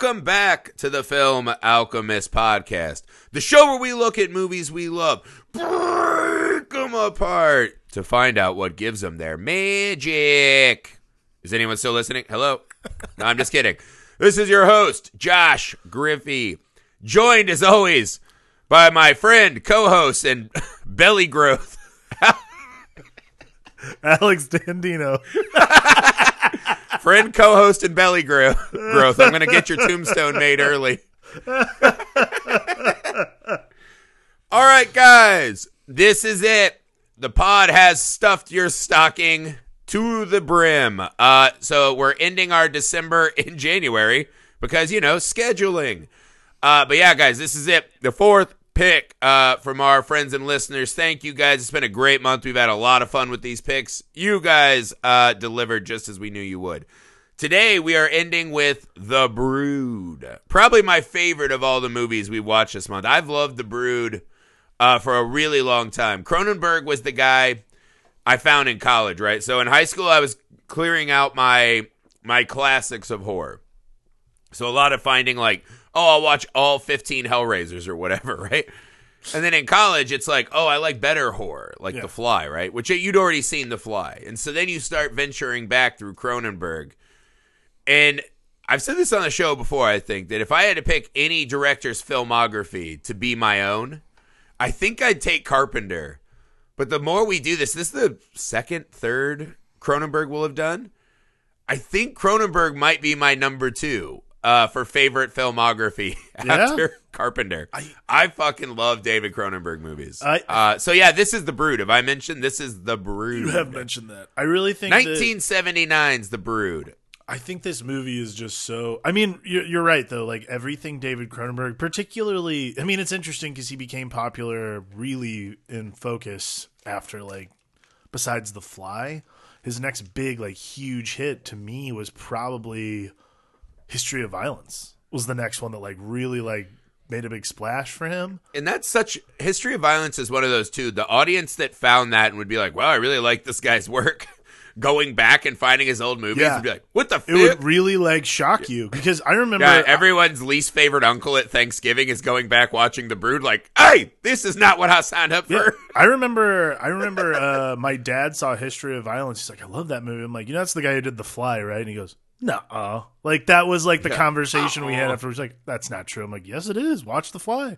Welcome back to the Film Alchemist podcast, the show where we look at movies we love, break them apart to find out what gives them their magic. Is anyone still listening? Hello? No, I'm just kidding. This is your host, Josh Griffey, joined as always by my friend, co host, and belly growth. Alex Dandino. friend, co-host, and belly grow- growth. I'm going to get your tombstone made early. All right, guys, this is it. The pod has stuffed your stocking to the brim. Uh, so we're ending our December in January because you know scheduling. Uh, but yeah, guys, this is it. The fourth pick uh, from our friends and listeners. Thank you guys. It's been a great month. We've had a lot of fun with these picks. You guys uh, delivered just as we knew you would. Today we are ending with The Brood. Probably my favorite of all the movies we watched this month. I've loved The Brood uh, for a really long time. Cronenberg was the guy I found in college, right? So in high school I was clearing out my my classics of horror. So a lot of finding like, oh, I'll watch all 15 Hellraisers or whatever, right? And then in college, it's like, oh, I like better horror, like Yeah. The Fly, right? Which you'd already seen The Fly. And so then you start venturing back through Cronenberg. And I've said this on the show before, I think, that if I had to pick any director's filmography to be my own, I think I'd take Carpenter. But the more we do this, this is the second, third Cronenberg will have done. I think Cronenberg might be my number two uh, for favorite filmography Yeah? after Carpenter. I, I- fucking love David Cronenberg movies. I- uh, so yeah, this is the Brood. Have I mentioned this is the Brood? You have mentioned that. I really think that, 1979's the Brood. I think this movie is just so. I mean, you're, you're right though. Like everything David Cronenberg, particularly. I mean, it's interesting because he became popular really in focus after like, besides The Fly, his next big like huge hit to me was probably History of Violence. Was the next one that like really like made a big splash for him. And that's such history of violence is one of those too. The audience that found that and would be like, "Wow, I really like this guy's work." Going back and finding his old movies Yeah. would be like, "What the It fuck?" would really like shock you because I remember Yeah, everyone's least favorite uncle at Thanksgiving is going back watching The Brood. Like, hey, this is not what I signed up Yeah, for. I remember. I remember. Uh, my dad saw History of Violence. He's like, "I love that movie." I'm like, "You know, that's the guy who did The Fly, right?" And he goes, "No." Like that was like the conversation we had Uh-uh. afterwards. Like, that's not true. I'm like, "Yes, it is. Watch The Fly."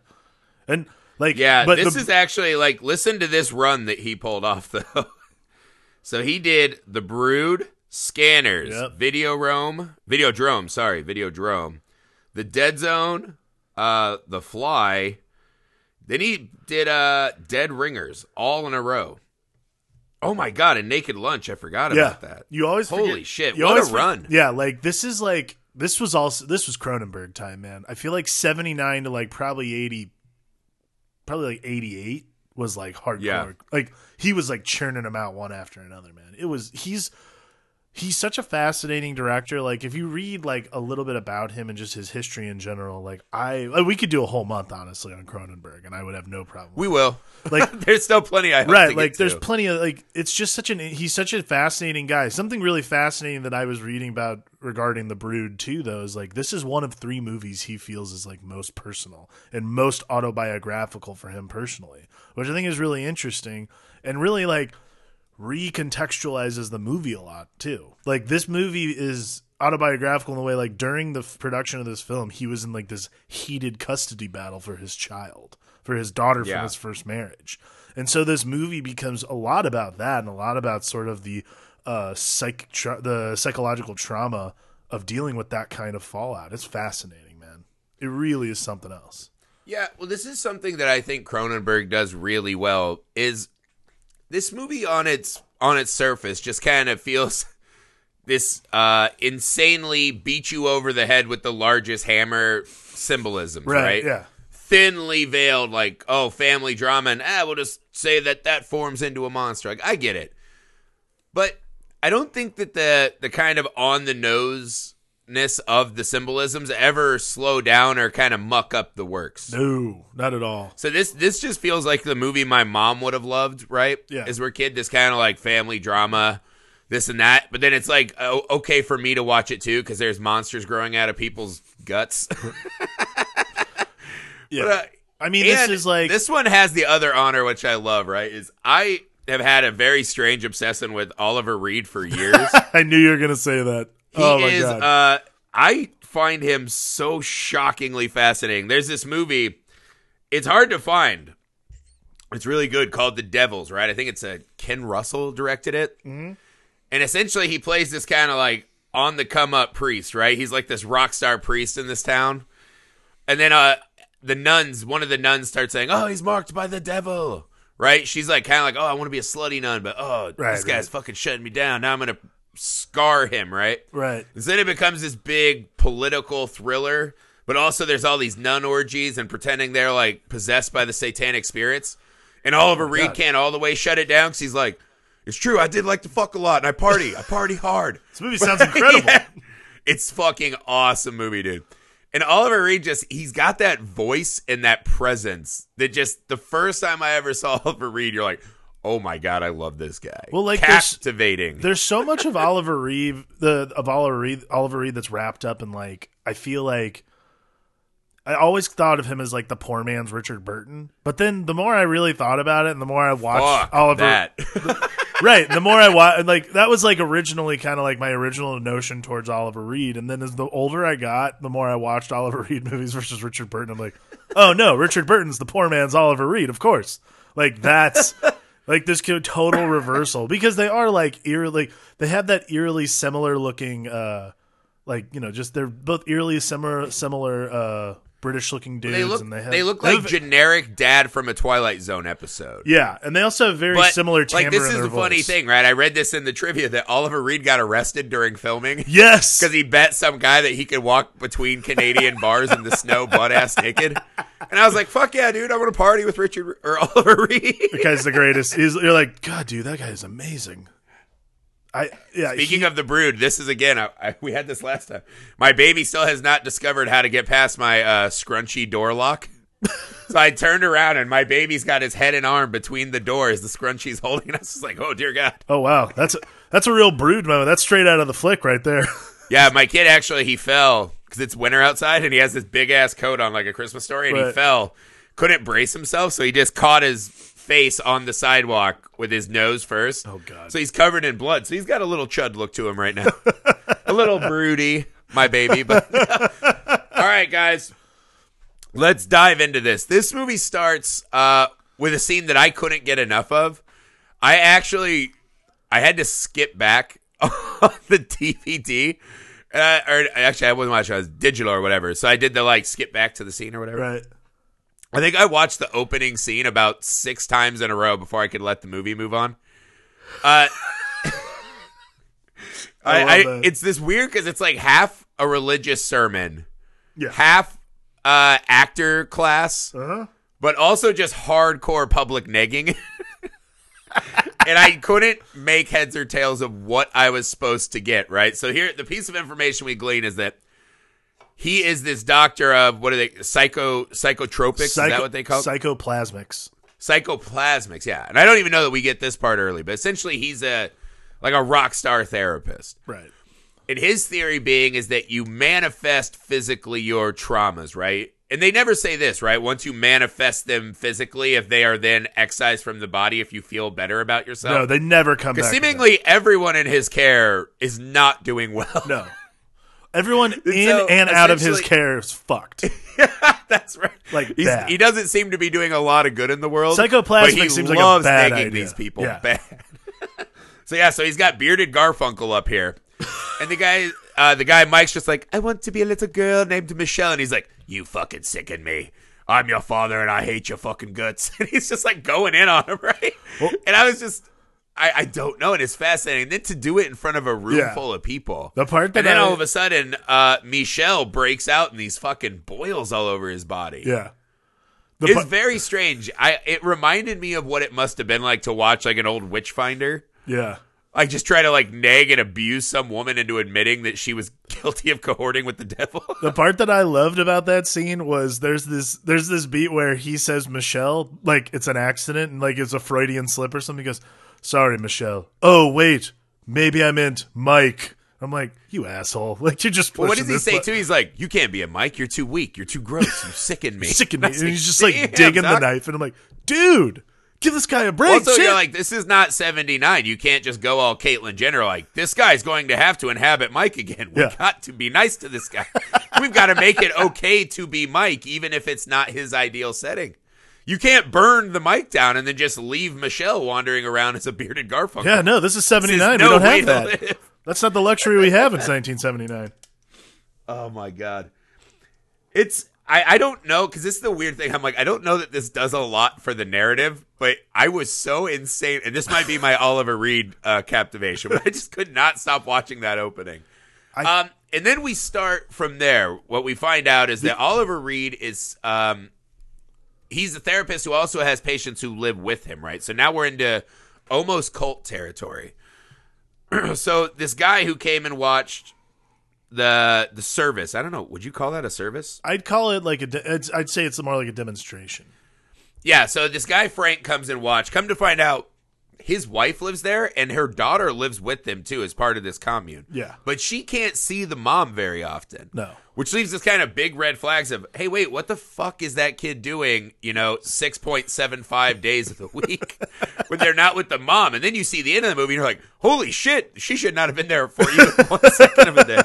And like, Yeah, but this the- is actually like listen to this run that he pulled off though. so he did The Brood, Scanners, Yep. Videodrome, sorry, Videodrome The Dead Zone, uh, The Fly. Then he did uh Dead Ringers all in a row. Oh my god, a Naked Lunch, I forgot yeah. about that. You always Holy forget- shit, you what always a run. Yeah, like this is like this was also this was Cronenberg time, man. I feel like 79 to like probably 80, probably like 88 was like hardcore. Yeah. Like he was like churning them out one after another, man. It was he's he's such a fascinating director. Like if you read like a little bit about him and just his history in general, like I like, we could do a whole month honestly on Cronenberg, and I would have no problem. We will. Like- there's still plenty I right to like there's to. plenty of like it's just such an he's such a fascinating guy something really fascinating that i was reading about regarding the brood too though is like this is one of three movies he feels is like most personal and most autobiographical for him personally which i think is really interesting and really like recontextualizes the movie a lot too like this movie is autobiographical in the way like during the f- production of this film he was in like this heated custody battle for his child for his daughter Yeah. from his first marriage and so this movie becomes a lot about that and a lot about sort of the uh psych tra- the psychological trauma of dealing with that kind of fallout it's fascinating man it really is something else Yeah, well, this is something that I think Cronenberg does really well. Is this movie on its on its surface just kind of feels this uh, insanely beat you over the head with the largest hammer symbolisms, right? yeah Thinly veiled, like oh, family drama, and ah, we'll just say that that forms into a monster. Like I get it, but I don't think that the the kind of on the nose ness of the symbolisms ever slow down or kind of muck up the works. no not at all So this this just feels like the movie my mom would have loved, right? Yeah. As we're kid, this kind of like family drama. this and that. But then it's like oh, okay for me to watch it too because there's monsters growing out of people's guts. Yeah. But, uh, I mean, this is like this one has the other honor, which I love. Right? Is I have had a very strange obsession with Oliver Reed for years. I knew you were gonna say that. He oh is. Uh, I find him so shockingly fascinating. There's this movie. It's hard to find. It's really good called The Devils, right? I think it's a Ken Russell directed it, mm-hmm. and essentially he plays this kind of like on the come up priest, right? He's like this rock star priest in this town, and then uh, the nuns, one of the nuns starts saying, "Oh, he's marked by the devil." Right? She's like kind of like, "Oh, I want to be a slutty nun, but oh, Right, this guy's right. fucking shutting me down. Now I'm going to scar him, right?" right. And then it becomes this big political thriller, but also there's all these nun orgies and pretending they're like possessed by the satanic spirits. And oh Oliver Reed God. can't all the way shut it down because he's like, it's true, I did like to fuck a lot and I party. I party hard. This movie sounds incredible. Yeah. It's fucking awesome movie, dude. And Oliver Reed just he's got that voice and that presence that just the first time I ever saw Oliver Reed, you're like, oh my god, I love this guy. Well, like, there's- captivating. There's so much of Oliver Reed, the of Oliver Reed, Oliver Reed that's wrapped up in like. I feel like I always thought of him as like the poor man's Richard Burton, but then the more I really thought about it, and the more I watched Fuck Oliver, that. right, the more I watched, like that was like originally kind of like my original notion towards Oliver Reed, and then as the older I got, the more I watched Oliver Reed movies versus Richard Burton. I'm like, oh no, Richard Burton's the poor man's Oliver Reed, of course. Like that's like this total reversal because they are like eerily, they have that eerily similar looking, uh like you know, just they're both eerily similar, similar uh British looking dudes, They look and they have they look they like have- generic dad from a Twilight Zone episode. yeah, and they also have very But similar timbre like this is the funny thing, right? I read this in the trivia that Oliver Reed got arrested during filming Yes, because he bet some guy that he could walk between Canadian bars in the snow butt ass naked. And I was like, "Fuck yeah, dude! I want to party with Richard or Oliver Reed." the guy's the greatest. He's, you're like, God, dude, that guy is amazing. I yeah. Speaking he- of the brood, this is again. I, I, we had this last time. My baby still has not discovered how to get past my uh, scrunchy door lock. so I turned around and my baby's got his head and arm between the doors. The scrunchie's holding us. It's like, oh dear God. oh wow, that's a, that's a real brood moment. That's straight out of the flick right there. Yeah, my kid actually he fell because it's winter outside and he has this big ass coat on like a Christmas story and he fell. Couldn't brace himself, so he just caught his face on the sidewalk with his nose first. Oh, God. So he's covered in blood. So he's got a little chud look to him right now. a little broody, my baby. But all right, guys, let's dive into this. This movie starts uh, with a scene that I couldn't get enough of. I actually I had to skip back on the DVD. Uh, or actually, I wasn't watching. I was digital or whatever. So I did the like skip back to the scene or whatever. right. I think I watched the opening scene about six times in a row before I could let the movie move on. Uh, I, love I, it's this weird because it's like half a religious sermon, Yeah. half uh, actor class, Uh-huh. but also just hardcore public negging. and I couldn't make heads or tails of what I was supposed to get, right? So here the piece of information we glean is that he is this doctor of what are they psycho psychotropics, is that what they call it? Psychoplasmics. Psychoplasmics, yeah. And I don't even know that we get this part early, but essentially he's a like a rock star therapist. Right. And his theory being is that you manifest physically your traumas, right? And they never say this, right? Once you manifest them physically, if they are then excised from the body, if you feel better about yourself. No, they never come back. Because seemingly everyone in his care is not doing well. no. Everyone in so, and out of his care is fucked. That's right. Like he doesn't seem to be doing a lot of good in the world. Psychoplasmic but he seems like a bad idea. these people Yeah. bad. so yeah, so he's got bearded Garfunkel up here, and the guy, uh, the guy Mike's just like, I want to be a little girl named Michelle, and he's like, you fucking sicken me. I'm your father, and I hate your fucking guts. And he's just like going in on him, right? and I was just. I, I don't know, and it's fascinating. And then to do it in front of a room Yeah. full of people, The part that and then I- all of a sudden, uh, Michelle breaks out in these fucking boils all over his body. Yeah. The It's very strange. I it reminded me of what it must have been like to watch like an old witch finder. yeah. Like just try to like nag and abuse some woman into admitting that she was guilty of cohorting with the devil. The part that I loved about that scene was there's this there's this beat where he says Michelle like it's an accident and like it's a Freudian slip or something. He goes, "Sorry, Michelle." Oh wait, maybe I meant Mike. I'm like, you asshole! Like you're just. Well, what does he say bu- too? He's like, "You can't be a Mike. You're too weak. You're too gross. You sicken me. Sick of me. And he's just like "Damn, digging the knife, and I'm like, dude, give this guy a break. Also, shit." you're like, this is not 79. You can't just go all Caitlyn Jenner like, this guy's going to have to inhabit Mike again. We Yeah. got to be nice to this guy. We've got to make it okay to be Mike, even if it's not his ideal setting. You can't burn the mic down and then just leave Michelle wandering around as a bearded Garfunkel. yeah, no, this is This is 79. no we don't have that. live. That's not the luxury we have in 1979. Oh my god. It's I, I don't know because this is the weird thing. I'm like I don't know that this does a lot for the narrative, but I was so insane, and this might be my Oliver Reed uh, captivation, but I just could not stop watching that opening. I- um, and then we start from there. What we find out is that Oliver Reed is um, he's a therapist who also has patients who live with him, right? So now we're into almost cult territory. so this guy who came and watched the the service, I don't know, would you call that a service? I'd call it like a. De- it's, I'd say it's more like a demonstration. Yeah, so this guy Frank comes and watch. Come to find out his wife lives there and her daughter lives with them too as part of this commune. Yeah. But she can't see the mom very often. No. Which leaves this kind of big red flags of, hey, wait, what the fuck is that kid doing, you know, 6.75 days of the week when they're not with the mom? And then you see the end of the movie and you're like, holy shit, she should not have been there for even one second of a day.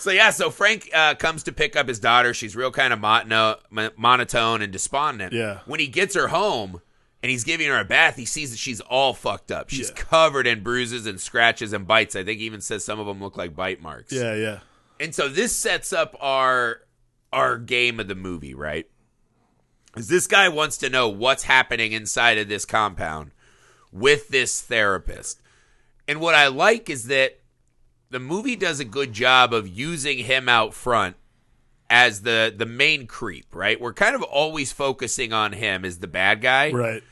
So yeah, so Frank uh, comes to pick up his daughter. She's real kind of mono- mon- monotone and despondent. Yeah. When he gets her home and he's giving her a bath, he sees that she's all fucked up. She's Yeah. covered in bruises and scratches and bites. I think he even says some of them look like bite marks. Yeah, yeah. And so this sets up our our game of the movie, right? Because this guy wants to know what's happening inside of this compound with this therapist. And what I like is that the movie does a good job of using him out front as the the main creep, right? We're kind of always focusing on him as the bad guy Right.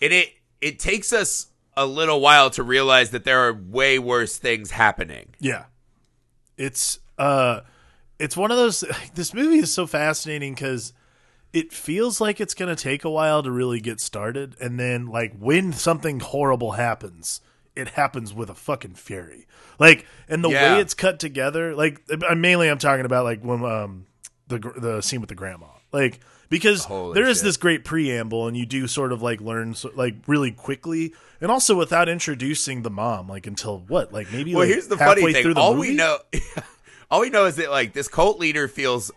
and it it takes us a little while to realize that there are way worse things happening. Yeah. It's uh it's one of those this movie is so fascinating cuz it feels like it's going to take a while to really get started and then like when something horrible happens, it happens with a fucking fury. Like and the Yeah. way it's cut together, like mainly I'm talking about like when um the the scene with the grandma. Like because Holy there is shit. this great preamble and you do sort of like learn so, like really quickly and also without introducing the mom like until what like maybe Well, like, here's the funny thing. the All movie? we know, all we know is that like this cult leader feels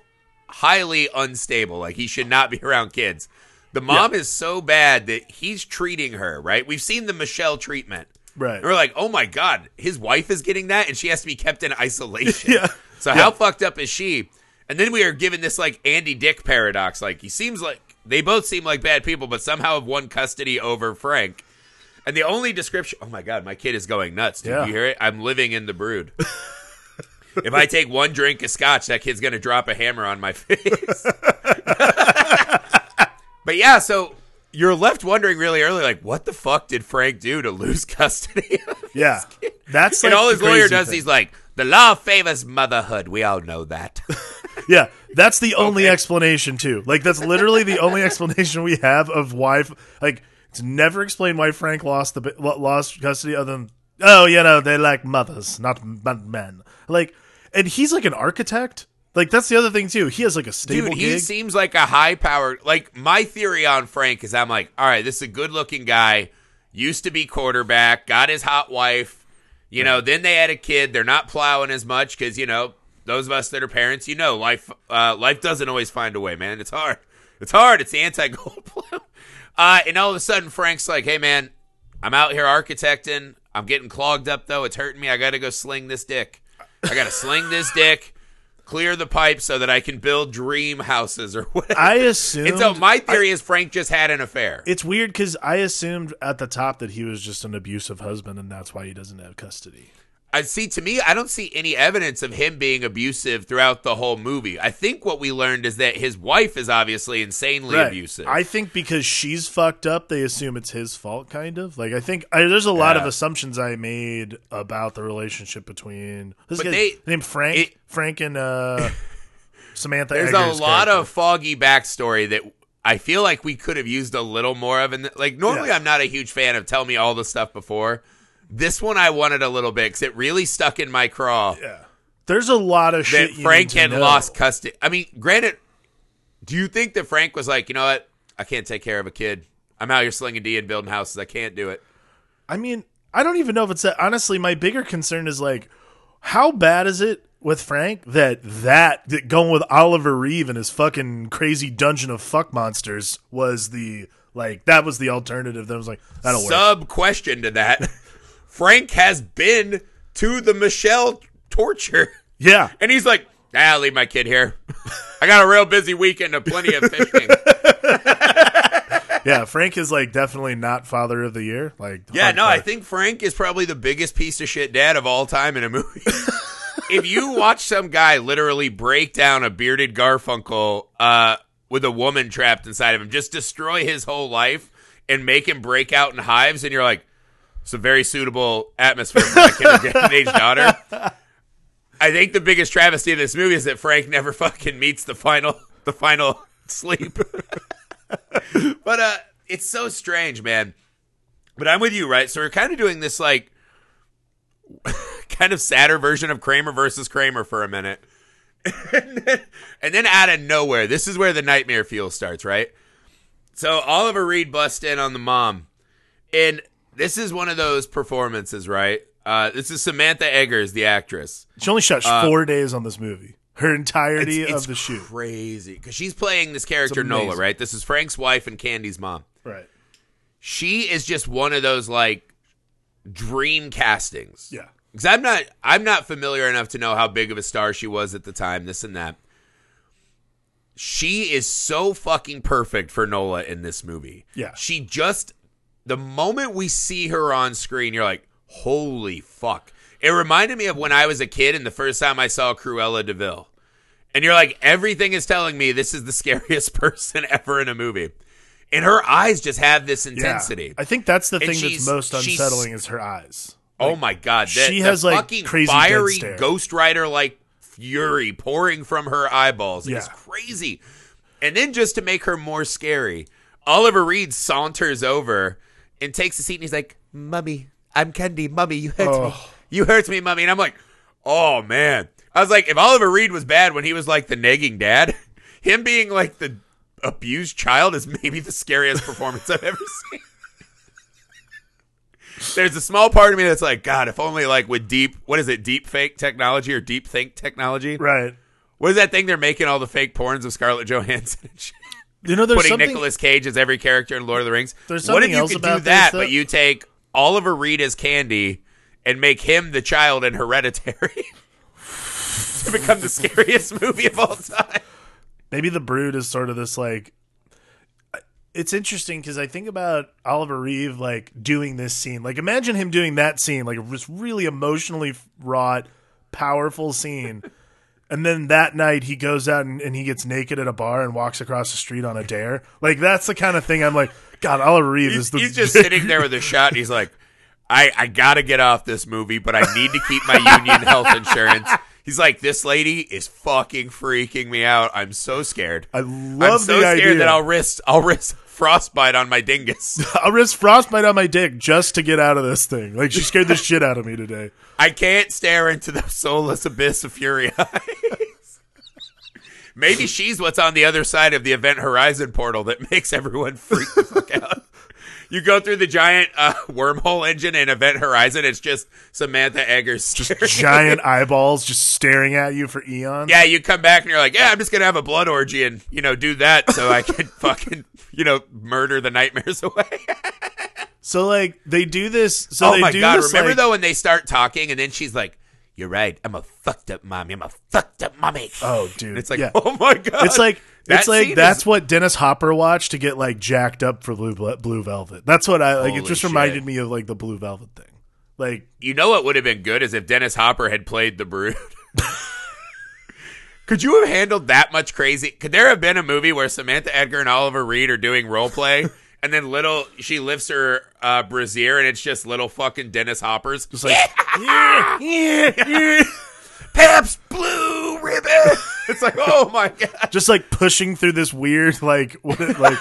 highly unstable. Like he should not be around kids. The mom is so bad that he's treating her right. We've seen the Michelle treatment. Right And we're like, oh my god, his wife is getting that, and she has to be kept in isolation. Yeah. So how fucked up is she? And then we are given this like Andy Dick paradox. Like he seems like they both seem like bad people, but somehow have won custody over Frank. And the only description oh my god, my kid is going nuts. Did Yeah. you hear it? I'm living in the brood. if I take one drink of scotch, that kid's gonna drop a hammer on my face. but yeah, so you're left wondering really early, like, what the fuck did Frank do to lose custody? of yeah that's like and all his lawyer does, thing. he's like, the law favors motherhood. We all know that. yeah that's the only Okay. explanation too like that's literally the only explanation we have of why like it's never explained why frank lost the lost custody other than oh you know they like mothers not men like and he's like an architect like that's the other thing too he has like a stable Dude, he gig seems like a high powered. Like my theory on Frank is, I'm like, all right, this is a good looking guy. Used to be quarterback, got his hot wife. You know, then they had a kid. They're not plowing as much because you know those of us that are parents, you know, life uh, life doesn't always find a way, man. It's hard. It's hard. It's the anti gold plow. Uh, and all of a sudden, Frank's like, hey, man, I'm out here architecting. I'm getting clogged up though. It's hurting me. I got to go sling this dick. I got to sling this dick. Clear the pipe so that I can build dream houses or whatever. i assumed And so my theory is Frank just had an affair. it's weird because i assumed at the top that he was just an abusive husband and that's why he doesn't have custody I see. To me, I don't see any evidence of him being abusive throughout the whole movie. I think what we learned is that his wife is obviously insanely Right. abusive. I think because she's fucked up, they assume it's his fault, kind of. Like I think I, there's a lot Yeah. of assumptions I made about the relationship between this But guy named Frank, it- Frank and uh, Samantha. There's Eggar's a lot character. of foggy backstory that I feel like we could have used a little more of. And like normally. I'm not a huge fan of tell me all the stuff before. This one I wanted a little bit because it really stuck in my craw Yeah. There's a lot of that shit. Frank had know. lost custody. I mean, granted, do you think that Frank was like, you know what? I can't take care of a kid. I'm out here slinging D and building houses. I can't do it. I mean, I don't even know if it's that. Honestly, my bigger concern is like, how bad is it with Frank that that, that going with Oliver Reed and his fucking crazy dungeon of fuck monsters was the like that was the alternative. That was like that'll work. Sub question to that. Frank has been to the Michelle torture. Yeah, And he's like, ah, I'll leave my kid here. I got a real busy weekend of plenty of fishing. yeah. Frank is like definitely not father of the year. Like yeah, no, I think Frank is probably the biggest piece of shit dad of all time in a movie. if you watch some guy literally break down a bearded Garfunkel uh, with a woman trapped inside of him, just destroy his whole life and make him break out in hives, and you're like, it's a very suitable atmosphere for my kindergarten age daughter. I think the biggest travesty of this movie is that Frank never fucking meets the final the final sleep. but uh it's so strange, man. But I'm with you, right? So we're kind of doing this like kind of sadder version of Kramer versus Kramer for a minute. and, then, and then out of nowhere, this is where the nightmare fuel starts, right? So Oliver Reed busts in on the mom. And this is one of those performances, right? Uh, this is Samantha Eggers, the actress. she only shot four days on this movie. Her entirety Uh, It's, of it's the shoot. crazy because she's playing this character Nola, right? This is Frank's wife and Candy's mom. Right. She is just one of those like dream castings. Yeah. because I'm not I'm not familiar enough to know how big of a star she was at the time. This and that. She is so fucking perfect for Nola in this movie. Yeah. she just the moment we see her on screen, you're like, holy fuck. It reminded me of when I was a kid and the first time I saw Cruella de Vil. And you're like, everything is telling me this is the scariest person ever in a movie. And her eyes just have this Yeah. intensity. I think that's the And thing that's most unsettling is her eyes. oh my god, she has, like, fucking crazy fiery. Ghost Rider like fury pouring from her eyeballs. It's crazy. And then just to make her more scary, Oliver Reed saunters over and takes a seat and he's like, "Mummy, I'm Candy. Mummy, you hurt me. Oh. You hurt me, Mummy." And I'm like, "Oh man." I was like, if Oliver Reed was bad when he was like the nagging dad, him being like the abused child is maybe the scariest performance I've ever seen. There's a small part of me that's like, God, if only like with deep, what is it, deep fake technology or deep think technology? Right. What is that thing they're making all the fake porns of Scarlett Johansson and shit? You know, there's Putting something. Nicolas Cage as every character in Lord of the Rings. There's what if something you else could do that, but you take Oliver Reed as Candy and make him the child in Hereditary to become the scariest movie of all time? maybe the brood is sort of this like it's interesting because i think about oliver reed like doing this scene like imagine him doing that scene like this really emotionally wrought powerful scene and then that night he goes out and, and he gets naked at a bar and walks across the street on a dare like that's the kind of thing i'm like god oliver He's, is the he's just sitting there with a shot. And he's like, I, I got to get off this movie, but I need to keep my union health insurance. He's like, this lady is fucking freaking me out. I'm so scared. i I'm love so the scared idea that I'll risk I'll risk frostbite on my dingus. I'll risk frostbite on my dick just to get out of this thing like she scared the shit out of me today I can't stare into the soulless abyss of fury eyes. Maybe she's what's on the other side of the Event Horizon portal that makes everyone freak the fuck out. You go through the giant uh, wormhole engine in Event Horizon. It's just Samantha Eggers. staring. giant eyeballs just staring at you for eons. Yeah, you come back and you're like, yeah, I'm just gonna have a blood orgy and you know do that so I can fucking you know murder the nightmares away. So like they do this. So oh they my do god! This, Remember like- though when they start talking and then she's like, "You're right. I'm a fucked up mommy. I'm a fucked up mommy." Oh, dude. And it's like, yeah. oh my god! It's like That it's like that's is- what Dennis Hopper watched to get like jacked up for Blue Blue Velvet. That's what I like. It just shit. reminded me of like the Blue Velvet thing. Like you know what would have been good is if Dennis Hopper had played the Brood. Could you have handled that much crazy? Could there have been a movie where Samantha Eggar and Oliver Reed are doing role play, and then little she lifts her uh, brassiere, and it's just little fucking Dennis Hoppers, it's like yeah, yeah, yeah. Pabst Blue Ribbon. it's like, oh my god! just like pushing through this weird like what like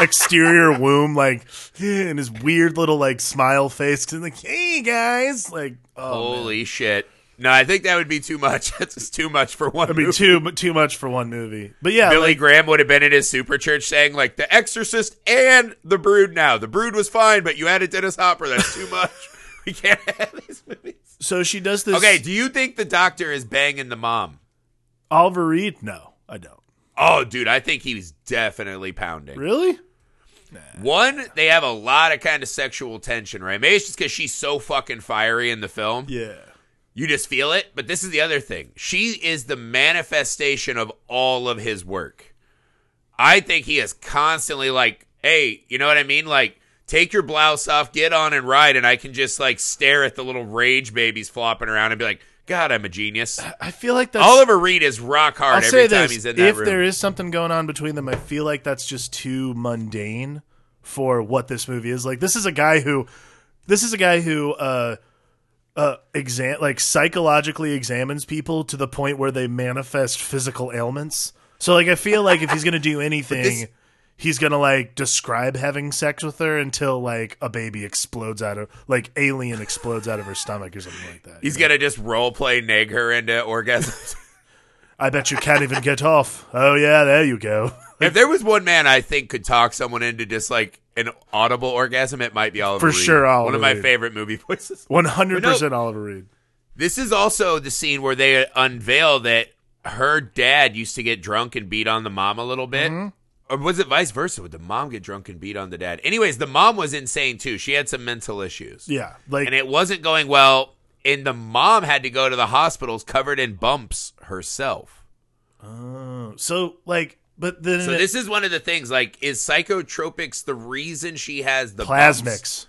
exterior womb, like and his weird little like smile face, and like, hey guys, like, oh, Holy shit. No, I think that would be too much. That's just too much for one movie. too too much for one movie. But yeah, Billy like, Graham would have been in his super church saying like The Exorcist and The Brood now. The Brood was fine, but you added Dennis Hopper. That's too much. we can't have these movies. so she does this. Okay, do you think the doctor is banging the mom? Oliver Reed? No, I don't. Oh, dude, I think he was definitely pounding. Really? One, they have a lot of kind of sexual tension, right? Maybe it's just because she's so fucking fiery in the film. Yeah. You just feel it. But this is the other thing. She is the manifestation of all of his work. I think he is constantly like, hey, you know what I mean? Like, take your blouse off, get on and ride, and I can just like stare at the little rage babies flopping around and be like, God, I'm a genius. I feel like that's. Oliver Reed is rock hard I'll every time this: he's in that if room. there is something going on between them, I feel like that's just too mundane for what this movie is. Like, this is a guy who, this is a guy who, uh, uh, exam like psychologically examines people to the point where they manifest physical ailments. So, like, I feel like if he's gonna do anything. this- He's gonna like describe having sex with her until like a baby explodes out of like alien explodes out of her stomach or something like that. He's gonna just role play nag her into orgasms. I bet you can't even get off. Oh yeah, there you go. if there was one man I think could talk someone into just like an audible orgasm, it might be Oliver. For Reed. sure, Oliver One of my Reed. favorite movie voices. One hundred percent Oliver Reed. This is also the scene where they unveil that her dad used to get drunk and beat on the mom a little bit. Mm-hmm. Or was it vice versa? Would the mom get drunk and beat on the dad? Anyways, the mom was insane too. She had some mental issues. Yeah, like And it wasn't going well. And the mom had to go to the hospitals covered in bumps herself. oh, so like, but then So it- this is one of the things. Like, is psychotropics the reason she has the bumps? plasmics.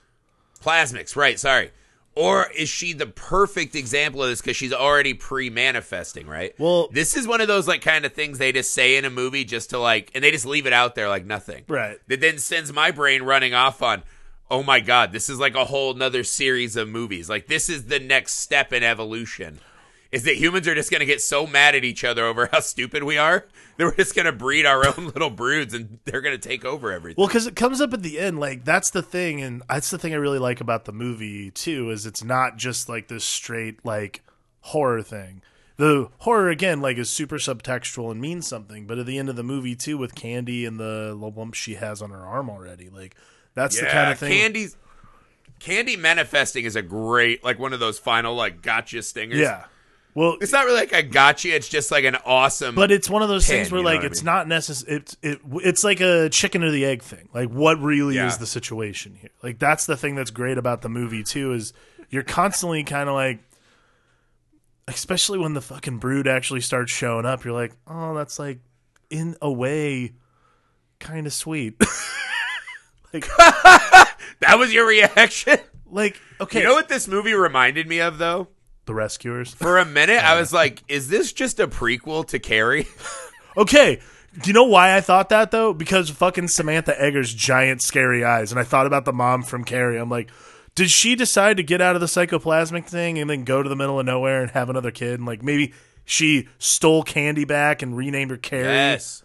Plasmics, right? Sorry. Or is she the perfect example of this because she's already pre-manifesting, right? Well- this is one of those like kind of things they just say in a movie just to like, and they just leave it out there like nothing, Right. That then sends my brain running off on, oh my god, this is like a whole nother series of movies. Like this is the next step in evolution. Is that humans are just going to get so mad at each other over how stupid we are that we're just going to breed our own little broods and they're going to take over everything. Well, because it comes up at the end, like that's the thing, and that's the thing I really like about the movie too, is it's not just like this straight like horror thing. The horror again, like, is super subtextual and means something, but at the end of the movie too, with Candy and the little lump she has on her arm already, like that's the kind of thing. Candy's Candy manifesting is a great like one of those final like gotcha stingers. yeah. Well, It's not really like a gotcha, it's just like an awesome But it's one of those Pin, things where you know like I it's mean? not necessary. It's it it's like a chicken or the egg thing. Like what really Yeah. is the situation here? Like that's the thing that's great about the movie too is you're constantly kind of like, especially when the fucking brood actually starts showing up. You're like, oh, that's like in a way kind of sweet. like That was your reaction? like okay, You know what this movie reminded me of though? The rescuers. For a minute I was like, is this just a prequel to Carrie? Okay. Do you know why I thought that though? Because fucking Samantha Eggar's giant scary eyes, and I thought about the mom from Carrie. I'm like, did she decide to get out of the psychoplasmic thing and then go to the middle of nowhere and have another kid? And like maybe she stole Candy back and renamed her Carrie. Yes.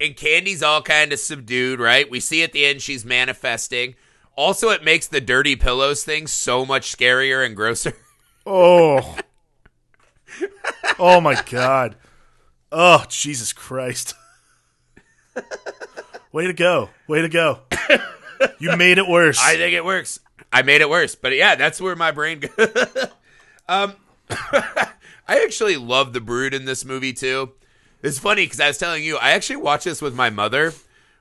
And Candy's all kind of subdued, right? We see at the end she's manifesting. Also, it makes the dirty pillows thing so much scarier and grosser. Oh. oh my god. Oh Jesus Christ. Way to go. Way to go. You made it worse. I think it works. I made it worse, but yeah, that's where my brain goes. um, I actually love the brood in this movie too. It's funny because I was telling you, I actually watched this with my mother,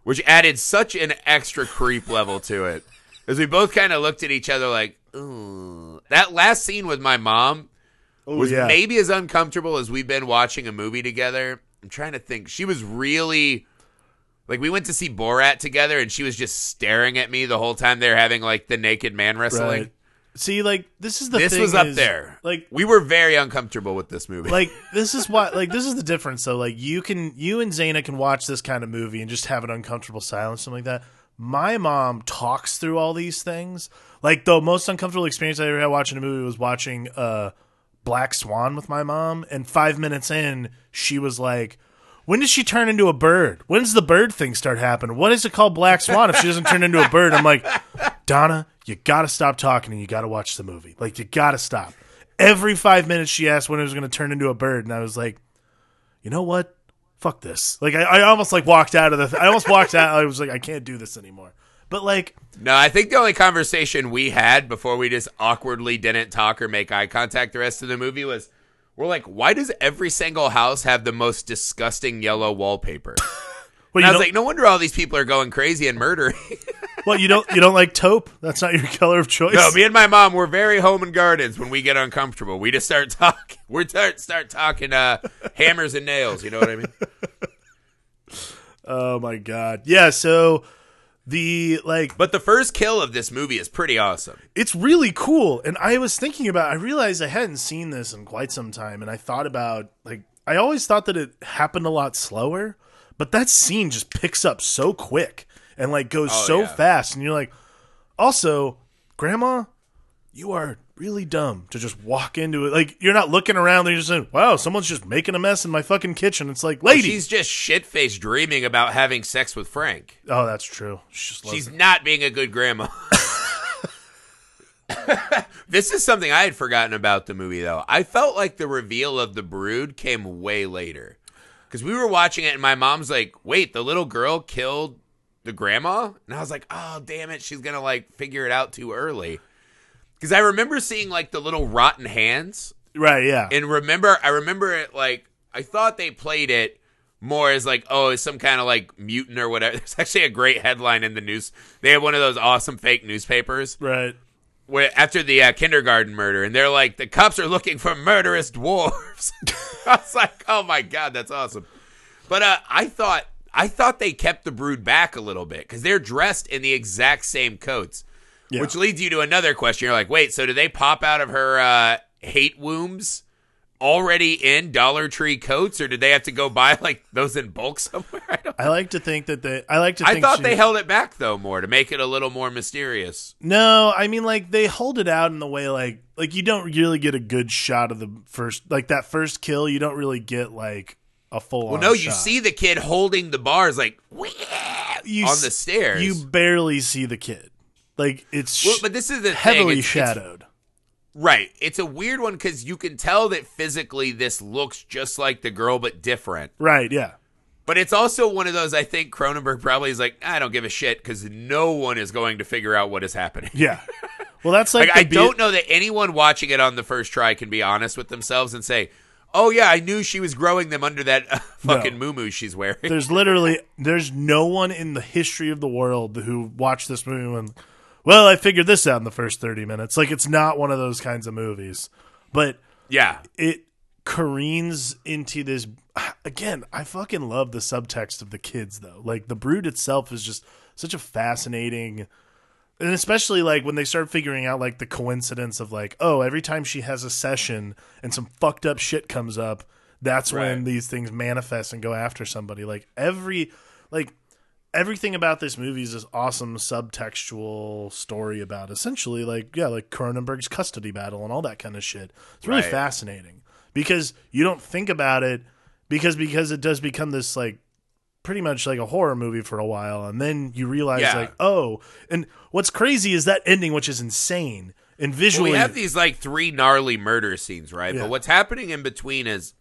which added such an extra creep level to it. As we both kind of looked at each other like, Ooh. That last scene with my mom Oh, was yeah. maybe as uncomfortable as we've been watching a movie together. I'm trying to think. She was really like we went to see Borat together and she was just staring at me the whole time they're having like the naked man wrestling. Right. See, like this is the This thing was up is, there. Like We were very uncomfortable with this movie. like this is why like this is the difference though like you can you and Zaina can watch this kind of movie and just have an uncomfortable silence something like that my mom talks through all these things like the most uncomfortable experience I ever had watching a movie was watching uh Black Swan with my mom and 5 minutes in she was like when does she turn into a bird? When does the bird thing start happening? What is it called Black Swan if she doesn't turn into a bird? I'm like, Donna, you got to stop talking and you got to watch the movie. Like, you got to stop. Every five minutes, she asked when it was to turn into a bird. And I was like, you know what? Fuck this. Like, I, I almost like walked out of the, th- I almost walked out. I was like, I can't do this anymore. But like, No, I think the only conversation we had before we just awkwardly didn't talk or make eye contact the rest of the movie was we're like, why does every single house have the most disgusting yellow wallpaper? well, I was like, no wonder all these people are going crazy and murdering. well, you don't, you don't like taupe. That's not your color of choice. no, me and my mom were very home and gardens when we get uncomfortable. We just start talking. We start start talking uh, hammers and nails. You know what I mean? oh my god. Yeah. So the like But the first kill of this movie is pretty awesome. it's really cool and i was thinking about i realized i hadn't seen this in quite some time and i thought about like i always thought that it happened a lot slower but that scene just picks up so quick and like goes Oh, so yeah. fast and you're like also grandma you are really dumb to just walk into it like you're not looking around and you're just saying wow someone's just making a mess in my fucking kitchen it's like lady She's just shit faced dreaming about having sex with Frank. oh that's true she just She's it. not being a good grandma. this is something I had forgotten about the movie, though. I felt like the reveal of the brood came way later. Because we were watching it, and my mom's like, wait, the little girl killed the grandma? And I was like, oh, damn it. She's to, like, figure it out too early. Because I remember seeing, like, the little rotten hands. right yeah And remember, I remember it, like, I thought they played it more as like, oh, it's some kind of like mutant or whatever. There's actually a great headline in the news. They have one of those awesome fake newspapers right where after the uh, kindergarten murder, and they're like, the cops are looking for murderous dwarves. I was like, oh my god, that's awesome. But uh, I thought, I thought they kept the brood back a little bit because they're dressed in the exact same coats. Yeah. Which leads you to another question. You're like, wait, so do they pop out of her uh, hate wombs already in Dollar Tree coats, or did they have to go buy like those in bulk somewhere? I, don't, i like to think that they i like to I thought she- they held it back though more to make it a little more mysterious. No, I mean like they hold it out in the way like like you don't really get a good shot of the first like that first kill. You don't really get like a full. Well, no, you see the kid holding the bars like you on the stairs. You barely see the kid. Like it's well, but this is the heavily thing. It's- it's- shadowed. right. It's a weird one because you can tell that physically this looks just like the girl, but different. right? Yeah. But it's also one of those I think Cronenberg probably is like, I don't give a shit because no one is going to figure out what is happening. Yeah. Well, that's like, Like, I be- don't know that anyone watching it on the first try can be honest with themselves and say, "Oh yeah, I knew she was growing them under that uh, fucking moo she's wearing." There's literally there's no one in the history of the world who watched this movie and well, I figured this out in the first 30 minutes. Like it's not one of those kinds of movies. But yeah, it careens into this again i fucking love the subtext of the kids though like the brood itself is just such a fascinating and especially like when they start figuring out like the coincidence of like oh every time she has a session and some fucked up shit comes up that's when these things manifest and go after somebody. Like every like everything about this movie is this awesome subtextual story about essentially like yeah like cronenberg's custody battle and all that kind of shit. It's really Right. fascinating because you don't think about it because because it does become this like pretty much like a horror movie for a while and then you realize Yeah. like oh and what's crazy is that ending which is insane and Well, visually we have these like three gnarly murder scenes, right? Yeah. But what's happening in between is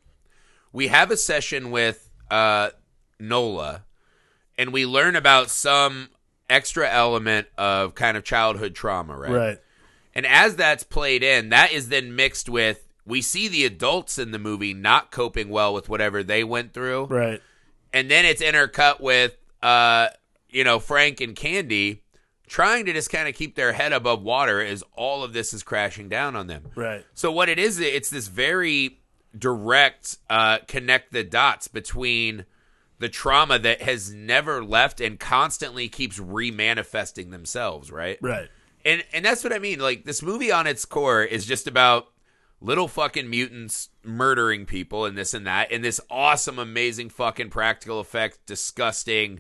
we have a session with uh, Nola, and we learn about some extra element of kind of childhood trauma, right? right And as that's played in, that is then mixed with we see the adults in the movie not coping well with whatever they went through, right and then it's intercut with uh, you know Frank and Candy trying to just kind of keep their head above water as all of this is crashing down on them. right So what it is, it's this very direct uh, connect the dots between the trauma that has never left and constantly keeps remanifesting themselves, right? right And and that's what I mean. Like this movie on its core is just about little fucking mutants murdering people and this and that, and this awesome, amazing fucking practical effect, disgusting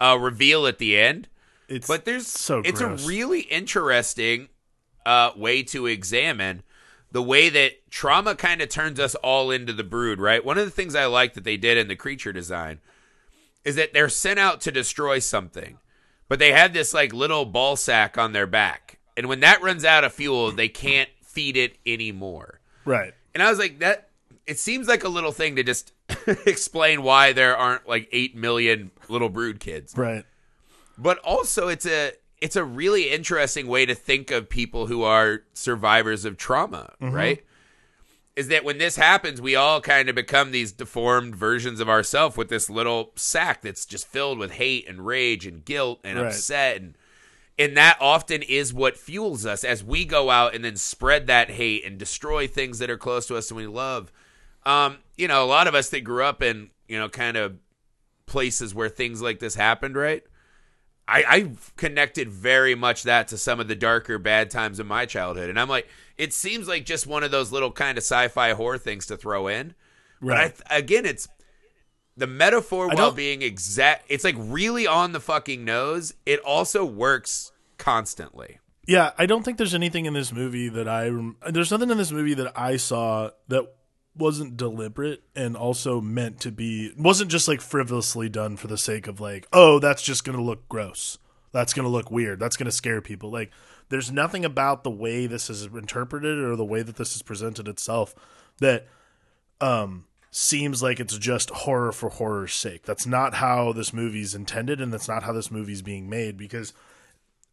uh, reveal at the end. it's But there's so it's gross. a really interesting uh, way to examine the way that trauma kind of turns us all into the brood, right? One of the things I like that they did in the creature design is that they're sent out to destroy something, but they have this like little ball sack on their back. And when that runs out of fuel, they can't feed it anymore. Right. And I was like, that it seems like a little thing to just explain why there aren't like 8 million little brood kids. Right. But also it's a it's a really interesting way to think of people who are survivors of trauma, mm-hmm. right? Is that when this happens, we all kind of become these deformed versions of ourselves with this little sack that's just filled with hate and rage and guilt and Right. upset and and that often is what fuels us as we go out and then spread that hate and destroy things that are close to us and we love. Um, you know, a lot of us that grew up in, you know, kind of places where things like this happened, right? I, I've connected very much that to some of the darker bad times in my childhood. And I'm like, it seems like just one of those little kind of sci fi horror things to throw in. But I, Right. again, it's the metaphor while being exact. It's like really on the fucking nose. It also works constantly. Yeah, I don't think there's anything in this movie that I rem- there's nothing in this movie that I saw that wasn't deliberate and also meant to be wasn't just like frivolously done for the sake of like, oh, that's just going to look gross. That's going to look weird. That's going to scare people. Like there's nothing about the way this is interpreted or the way that this is presented itself that um seems like it's just horror for horror's sake. That's not how this movie's intended and that's not how this movie's being made because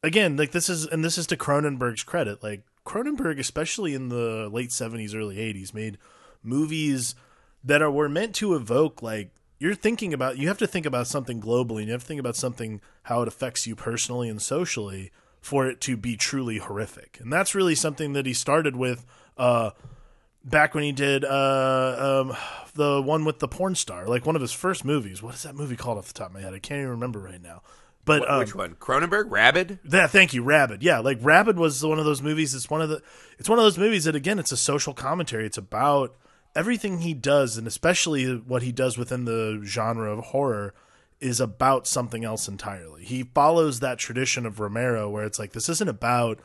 again, like this is and this is to Cronenberg's credit. Like Cronenberg, especially in the late seventies, early eighties, made movies that are were meant to evoke like you're thinking about you have to think about something globally and you have to think about something how it affects you personally and socially for it to be truly horrific. And that's really something that he started with uh back when he did uh um the one with the porn star, like one of his first movies. What is that movie called off the top of my head? I can't even remember right now. But um, Which one? Cronenberg? Rabid? that thank you, Rabid. Yeah, like Rabid was one of those movies. It's one of the. It's one of those movies that again, it's a social commentary. It's about everything he does, and especially what he does within the genre of horror, is about something else entirely. He follows that tradition of Romero, where it's like this isn't about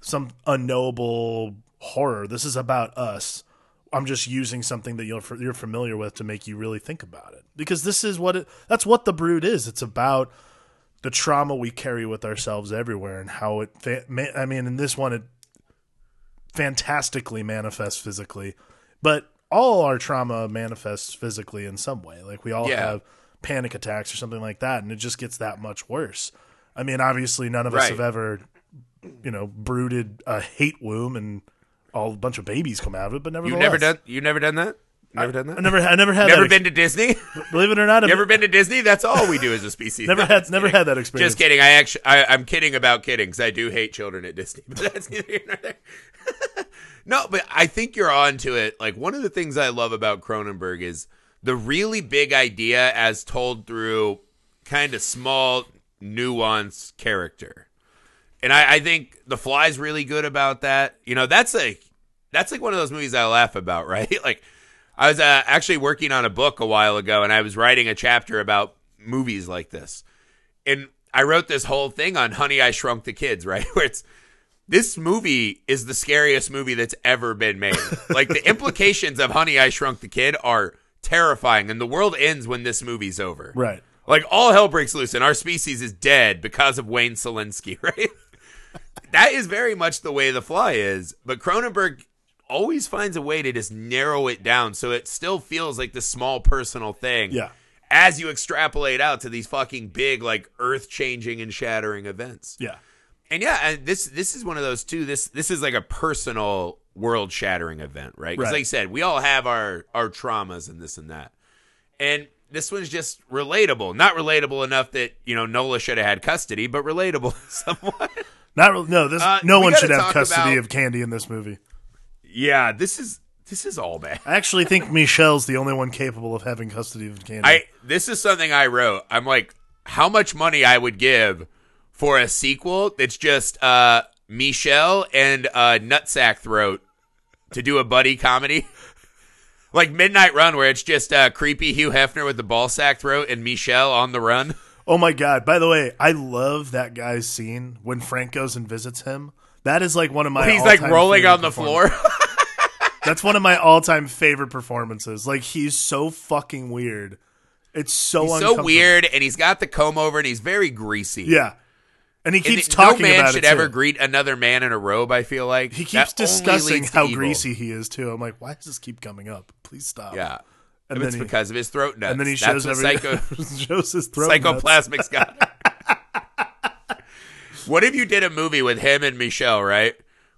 some unknowable horror. This is about us. I'm just using something that you're you're familiar with to make you really think about it, because this is what it. That's what the Brood is. It's about the trauma we carry with ourselves everywhere and how it fa- i mean in this one it fantastically manifests physically but all our trauma manifests physically in some way like we all Yeah. have panic attacks or something like that and it just gets that much worse i mean obviously none of us have ever you know brooded a hate womb and all a bunch of babies come out of it but nevertheless You never done? You've never done that? Never done that? I never, I never had Never been to Disney? believe it or not, I've you ever been to Disney? That's all we do as a species. never had, never kidding. had that experience. Just kidding. I actually, I, I'm kidding about kidding because I do hate children at Disney, but that's neither here nor there. no, but I think you're on to it. Like one of the things I love about Cronenberg is the really big idea as told through kind of small, nuanced character. And I, I think The Fly's really good about that. You know, that's like that's like one of those movies I laugh about, right? Like I was uh, actually working on a book a while ago, and I was writing a chapter about movies like this, and I wrote this whole thing on Honey I Shrunk the Kids, right? Where it's this movie is the scariest movie that's ever been made. like the implications of Honey I Shrunk the Kid are terrifying, and the world ends when this movie's over. right. Like all hell breaks loose and our species is dead because of Wayne Szalinski, right? that is very much the way the fly is. But Cronenberg always finds a way to just narrow it down so it still feels like this small personal thing. Yeah. As you extrapolate out to these fucking big, like earth changing and shattering events. Yeah. And yeah, and this this is one of those too. This this is like a personal world shattering event, right? Because Right. like I said, we all have our our traumas and this and that. And this one's just relatable. Not relatable enough that, you know, Nola should have had custody, but relatable somewhat. Not no. This Uh, no one should have custody about- of Candy in this movie. Yeah, this is this is all bad. I actually think Michelle's the only one capable of having custody of Candy. I this is something I wrote. I'm like, how much money I would give for a sequel that's just uh Michelle and uh Nutsack Throat to do a buddy comedy. Like Midnight Run, where it's just uh, creepy Hugh Hefner with the ball sack throat and Michelle on the run. oh my god! By the way, I love that guy's scene when Frank goes and visits him. That is like one of my. He's like rolling on the floor. That's one of my all-time favorite performances. Like he's so fucking weird. It's so He's so weird, and he's got the comb over, and he's very greasy. Yeah, and he And keeps it- talking no man about should it. ever too. greet another man in a robe. I feel like He keeps That discussing how evil. greasy he is too. I'm like, why does this keep coming up? Please stop. Yeah, And and it's he- because of his throat nuts. and then he shows what every psycho shows his throat nuts. psychoplasmic's got. what if you did a movie with him and Michelle, right?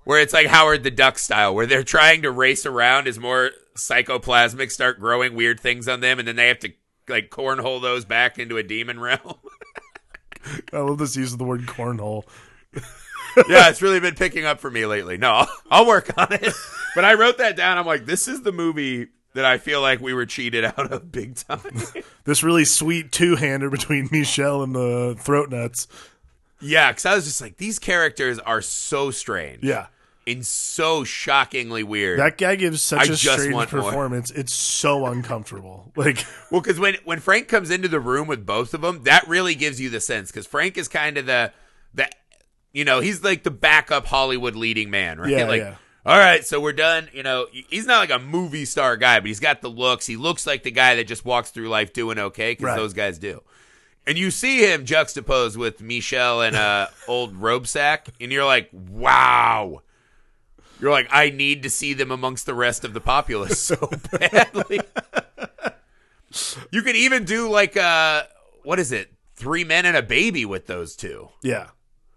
Where it's like Howard the Duck style, where they're trying to race around as more psychoplasmic start growing weird things on them, and then they have to like cornhole those back into a demon realm. I love this use of the word cornhole. yeah, it's really been picking up for me lately. No, I'll, I'll work on it. But I wrote that down. I'm like, this is the movie that I feel like we were cheated out of big time. This really sweet two-hander between Michelle and the throat nuts. yeah, because I was just like, these characters are so strange Yeah, and so shockingly weird. that guy gives such I a strange want more. performance. It's so uncomfortable. Like, well, because when when Frank comes into the room with both of them, that really gives you the sense. Because Frank is kind of the the you know he's like the backup Hollywood leading man, right? Yeah, like. yeah. All right, so we're done. You know, he's not like a movie star guy, but he's got the looks. He looks like the guy that just walks through life doing okay because Right. those guys do. And you see him juxtaposed with Michelle and uh, old robe sack, and you're like, wow. You're like, I need to see them amongst the rest of the populace so badly. you could even do like uh what is it? Three men and a baby with those two. yeah,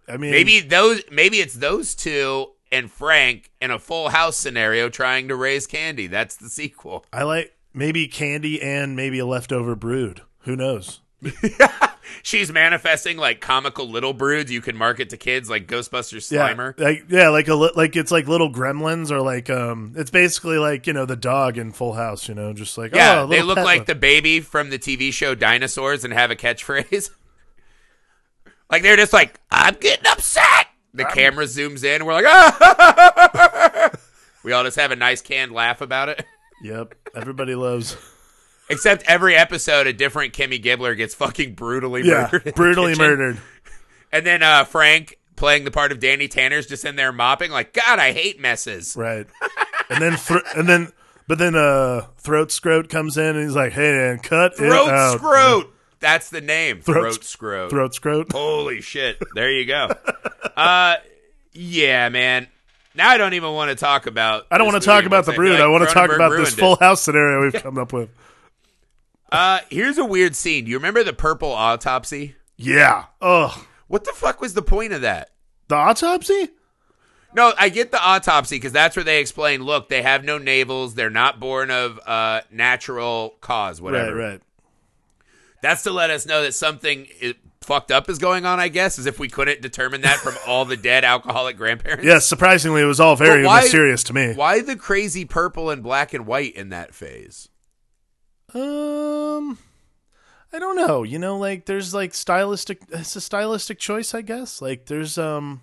I mean, Maybe those maybe it's those two and Frank in a full house scenario trying to raise candy. That's the sequel. I like maybe candy and maybe a leftover brood. Who knows? She's manifesting like comical little broods you can market to kids like Ghostbusters Slimer. Yeah, like yeah, like a li- like it's like little gremlins or like um, it's basically like you know the dog in Full House. You know, just like Yeah, oh, they look like the baby from the TV show Dinosaurs and have a catchphrase. like they're just like, I'm getting upset. The camera zooms in. We're like, ah! we all just have a nice canned laugh about it. Yep, everybody loves. Except every episode, a different Kimmy Gibbler gets fucking brutally Yeah, murdered. brutally murdered. And then uh, Frank, playing the part of Danny Tanner's, just in there mopping, like, God, I hate messes. Right, and then and then but then uh, throat scrote comes in and he's like, "Hey, man, cut Throat it out." scrote. That's the name. Throat Throat scrote. Throat scrote. Holy shit. There you go. uh yeah, man. Now I don't even want to talk about I don't want to talk about the brood. like I want to talk about this Full. House scenario we've come up with. Uh here's a weird scene. Do you remember the purple autopsy? Yeah. Ugh. What the fuck was the point of that? The autopsy? No, I get the autopsy because that's where they explain. Look, they have no navels. They're not born of uh, natural cause. Whatever. Right, right. That's to let us know that something is, fucked up is going on. I guess, as if we couldn't determine that from all the dead alcoholic grandparents. Yes, surprisingly, it was all very why- mysterious to me. Why the crazy purple and black and white in that phase? Um, I don't know. You know, like there's like stylistic. It's a stylistic choice, I guess. Like there's um.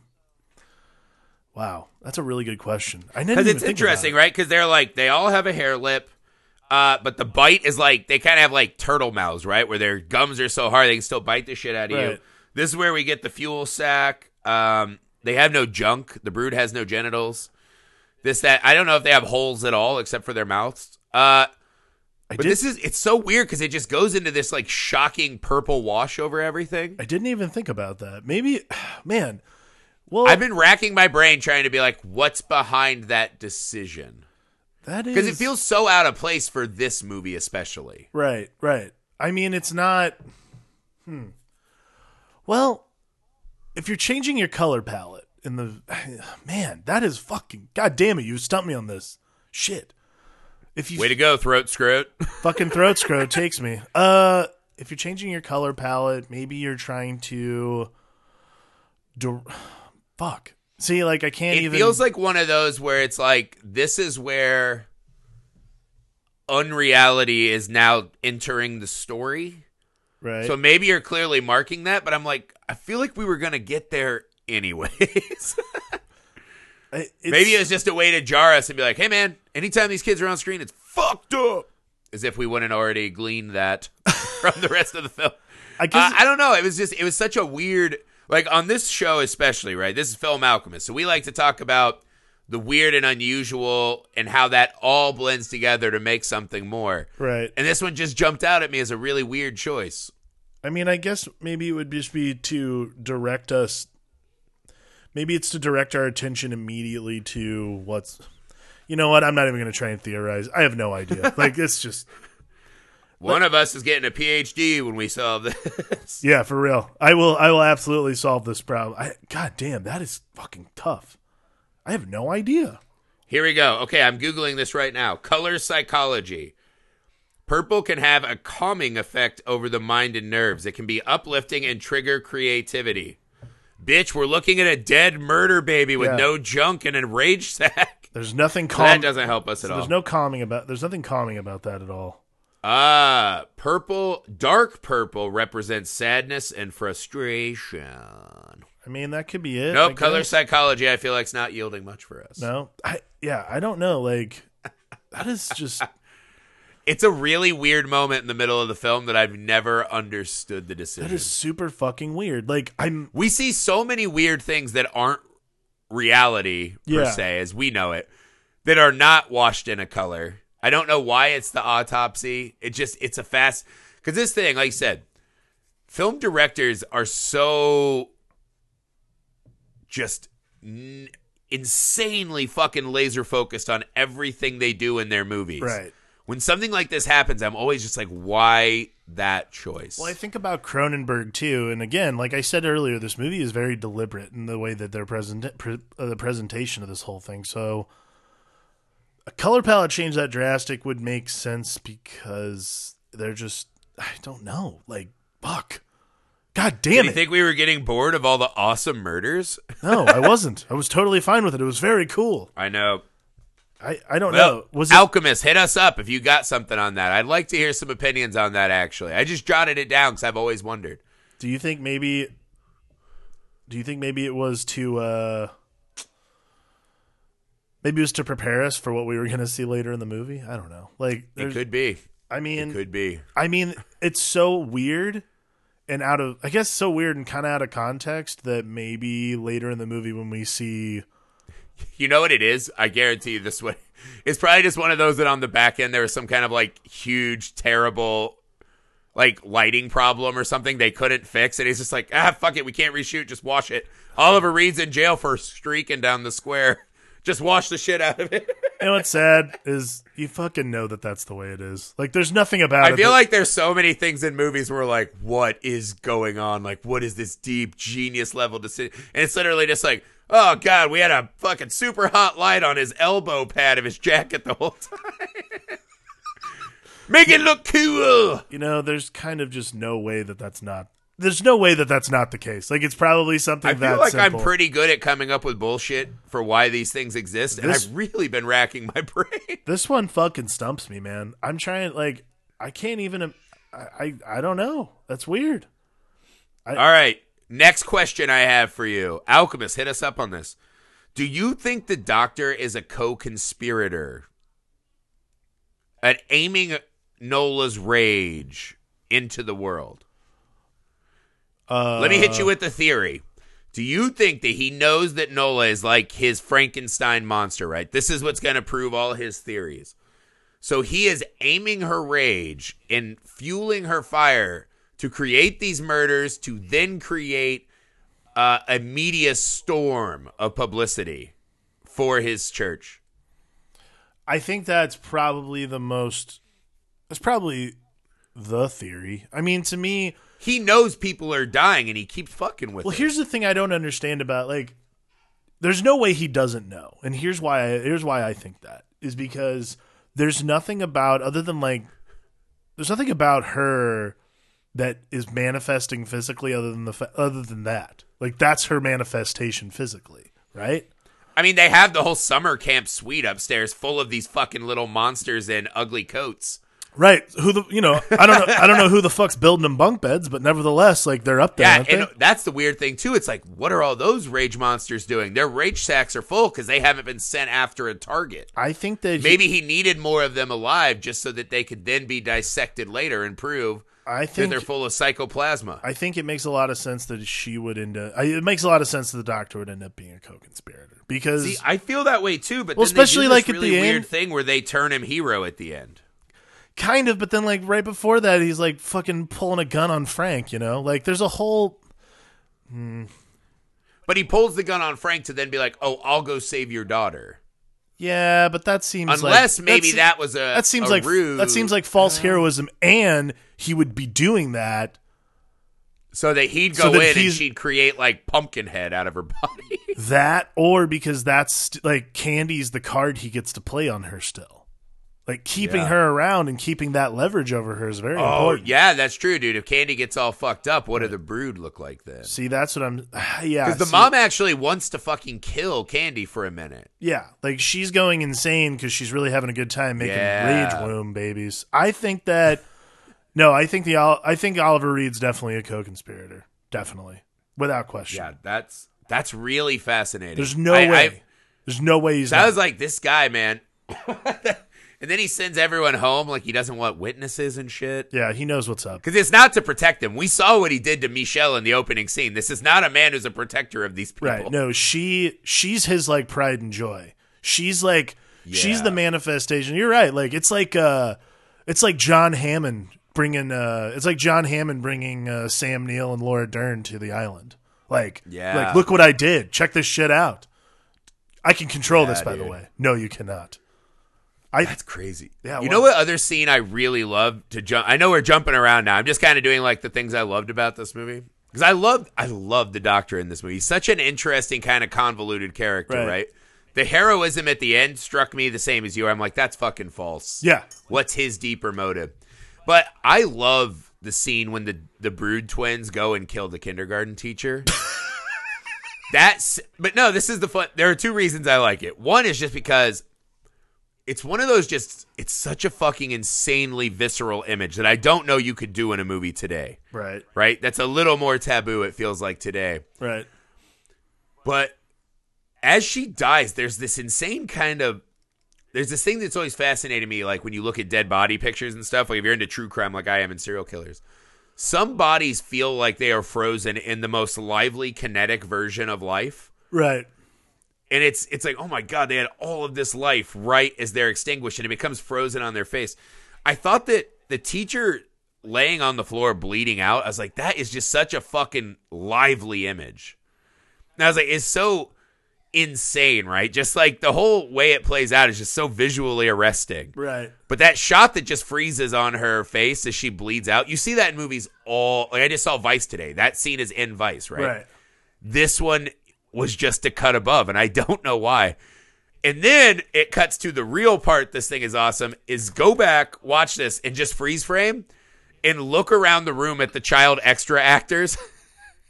Wow, that's a really good question. I didn't Because it's interesting, about right? Because they're like they all have a hair lip, uh, but the bite is like they kind of have like turtle mouths, right? Where their gums are so hard they can still bite the shit out of you. This is where we get the fuel sack. Um, they have no junk. The brood has no genitals. This that I don't know if they have holes at all except for their mouths. Uh, it. I but did, this is it's so weird because it just goes into this like shocking purple wash over everything. I didn't even think about that. Maybe, man. Well, I've been racking my brain trying to be like, what's behind that decision? that is Because it feels so out of place for this movie, especially. Right, right. I mean, it's not. Hmm. Well, if you're changing your color palette in the man, that is fucking god damn it! You stumped me on this shit. If you Way to go, throat scrote. fucking throat scrote takes me. Uh, if you're changing your color palette, maybe you're trying to. Do, fuck. See, like I can't even it even. feels like one of those where it's like this is where unreality is now entering the story. right. So maybe you're clearly marking that, but I'm like, I feel like we were gonna get there anyways. It's- maybe it was just a way to jar us and be like, hey man, anytime these kids are on screen, it's fucked up. As if we wouldn't already glean that from the rest of the film. I guess Uh, I don't know. It was just it was such a weird like on this show especially, right? This is Film Alchemist. So we like to talk about the weird and unusual, and how that all blends together to make something more. Right. And this one just jumped out at me as a really weird choice. I mean, I guess maybe it would just be to direct us. Maybe it's to direct our attention immediately to what's. You know what? I'm not even going to try and theorize. I have no idea. like it's just One of us is getting a PhD when we solve this. yeah, for real. I will. I will absolutely solve this problem. I, God damn, that is fucking tough. I have no idea. Here we go. Okay, I'm Googling this right now. Color psychology. Purple can have a calming effect over the mind and nerves. It can be uplifting and trigger creativity. Bitch, we're looking at a dead murder baby with Yeah. no junk and a rage sack. There's nothing calm. that doesn't help us at all. There's no calming about. There's nothing calming about that at all. Ah, purple, dark purple represents sadness and frustration. I mean, that could be it. Nope, color psychology I feel like it's not yielding much for us. No, I yeah, I don't know. Like that is just It's a really weird moment in the middle of the film that I've never understood the decision. that is super fucking weird. Like I'm we see so many weird things that aren't reality per Yeah. se as we know it that are not washed in a color i don't know why it's the autopsy it just it's a fast because this thing like i said film directors are so just n- insanely fucking laser focused on everything they do in their movies right. When something like this happens i'm always just like why that choice Well, I think about Cronenberg too, and again, like I said earlier, this movie is very deliberate in the way that they're present, pre- uh, the presentation of this whole thing. So, a color palette change that drastic would make sense because they're just, I don't know, like fuck, god Did damn you think we were getting bored of all the awesome murders? no, I wasn't. I was totally fine with it. It was very cool. I know. I, I don't Well, know. Was it? Alchemist, hit us up if you got something on that. I'd like to hear some opinions on that. Actually, I just jotted it down because I've always wondered. Do you think maybe? Do you think maybe it was to? uh Maybe it was to prepare us for what we were going to see later in the movie. I don't know. Like, It could be. I mean, It could be. I mean, it's so weird and out of, I guess, so weird and kind of out of context that maybe later in the movie when we see, You know what it is? I guarantee you this way. It's probably just one of those that on the back end there was some kind of like huge, terrible, like lighting problem or something they couldn't fix, and he's just like, ah, fuck it, we can't reshoot, just wash it. Oliver Reed's in jail for streaking down the square. Just wash the shit out of it. and what's sad is you fucking know that that's the way it is. Like, there's nothing about I it. I feel that- like there's so many things in movies where like, what is going on? Like, what is this deep genius level decision? And it's literally just like, oh god, we had a fucking super hot light on his elbow pad of his jacket the whole time. Make it look cool. you know, there's kind of just no way that that's not. There's no way that that's not the case. Like, it's probably something that's I feel that like simple. I'm pretty good at coming up with bullshit for why these things exist, and I've really been racking my brain. This one fucking stumps me, man. I'm trying like I can't even I I, I don't know. That's weird. All right. Next question I have for you. Alchemist, hit us up on this. Do you think the doctor is a co conspirator at aiming Nola's rage into the world? Uh Let me hit you with the theory. Do you think that he knows that Nola is like his Frankenstein monster, right? This is what's going to prove all his theories. So he is aiming her rage and fueling her fire to create these murders to then create uh, a media storm of publicity for his church. I think that's probably the most that's probably the theory. I mean, to me, He knows people are dying and he keeps fucking with well, it. here's the thing I don't understand about like there's no way he doesn't know. And here's why I, here's why I think that is because there's nothing about other than like there's nothing about her that is manifesting physically other than the fa- other than that. Like that's her manifestation physically, right? I mean, they have the whole summer camp suite upstairs full of these fucking little monsters in ugly coats. Right. Who the you know, I don't know I don't know who the fuck's building them bunk beds, but nevertheless, like they're up there, Yeah, and that's the weird thing too. It's like, what are all those rage monsters doing? Their rage sacks are full because they haven't been sent after a target. I think that he- Maybe he needed more of them alive just so that they could then be dissected later and prove I think they're full of psychoplasma. I think it makes a lot of sense that she would end up. I- It makes a lot of sense that the doctor would end up being a co-conspirator because See, I feel that way too, but Well, then they do especially, like, at really the weird end- thing where they turn him hero at the end. kind of. But then, like right before that, he's like fucking pulling a gun on Frank. You know, like there's a whole hmm. But he pulls the gun on Frank to then be like, "Oh, I'll go save your daughter." Yeah. But that seems Unless like, maybe that's- that was a that seems a like ruse. that seems like false heroism, and he would be doing that. so that he'd So go that in and she'd create like Pumpkinhead out of her body. That or because that's like Candy's the card he gets to play on her still. Like keeping Yeah. her around and keeping that leverage over her is very oh important. yeah, that's true, dude. If Candy gets all fucked up, what do the Brood look like then? See, that's what I'm. Yeah, Because the see- mom actually wants to fucking kill Candy for a minute. Yeah, like she's going insane because she's really having a good time making Yeah. rage womb babies. I think that. No, I think the I think Oliver Reed's definitely a co-conspirator, definitely, without question. Yeah, that's that's really fascinating. There's no I- way. I- There's no way he's So I was like, this guy, man. and then he sends everyone home like he doesn't want witnesses and shit. yeah, he knows what's up. Because it's not to protect them. We saw what he did to Michelle in the opening scene. This is not a man who's a protector of these people. Right? No, she she's his like pride and joy. She's like she's the manifestation. You're right. Like it's like uh, it's like John Hammond bringing uh, it's like John Hammond bringing uh, Sam Neill and Laura Dern to the island. Like Yeah. like look what I did. Check this shit out. I can control this, Yeah, by the way. No, you cannot. I That's crazy. Yeah, You well- know what other scene I really love to jump? I know we're jumping around now. I'm just kind of doing like the things I loved about this movie. Because I loved, I loved the Doctor in this movie. He's such an interesting kind of convoluted character, Right. right? The heroism at the end struck me the same as you. I'm like, that's fucking false. yeah. What's his deeper motive? But I love the scene when the the Brood twins go and kill the kindergarten teacher. That's but no, this is the fun. There are two reasons I like it. One is just because it's one of those just it's such a fucking insanely visceral image that I don't know you could do in a movie today. Right. Right? That's a little more taboo it feels like today. Right. But as she dies, there's this insane kind of there's this thing that's always fascinated me, like when you look at dead body pictures and stuff, like if you're into true crime like I am in serial killers. Some bodies feel like they are frozen in the most lively kinetic version of life. Right. And it's it's like, oh my god, they had all of this life right as they're extinguished and it becomes frozen on their face. I thought that the teacher laying on the floor bleeding out, I was like, that is just such a fucking lively image. And I was like, it's so insane, right? Just like the whole way it plays out is just so visually arresting. Right. But that shot that just freezes on her face as she bleeds out, you see that in movies all. Like I just saw Vice today. That scene is in Vice, right? Right. This one was just a cut above, and I don't know why. And then it cuts to the real part. This thing is awesome. Is go back, watch this, and just freeze frame, and look around the room at the child extra actors,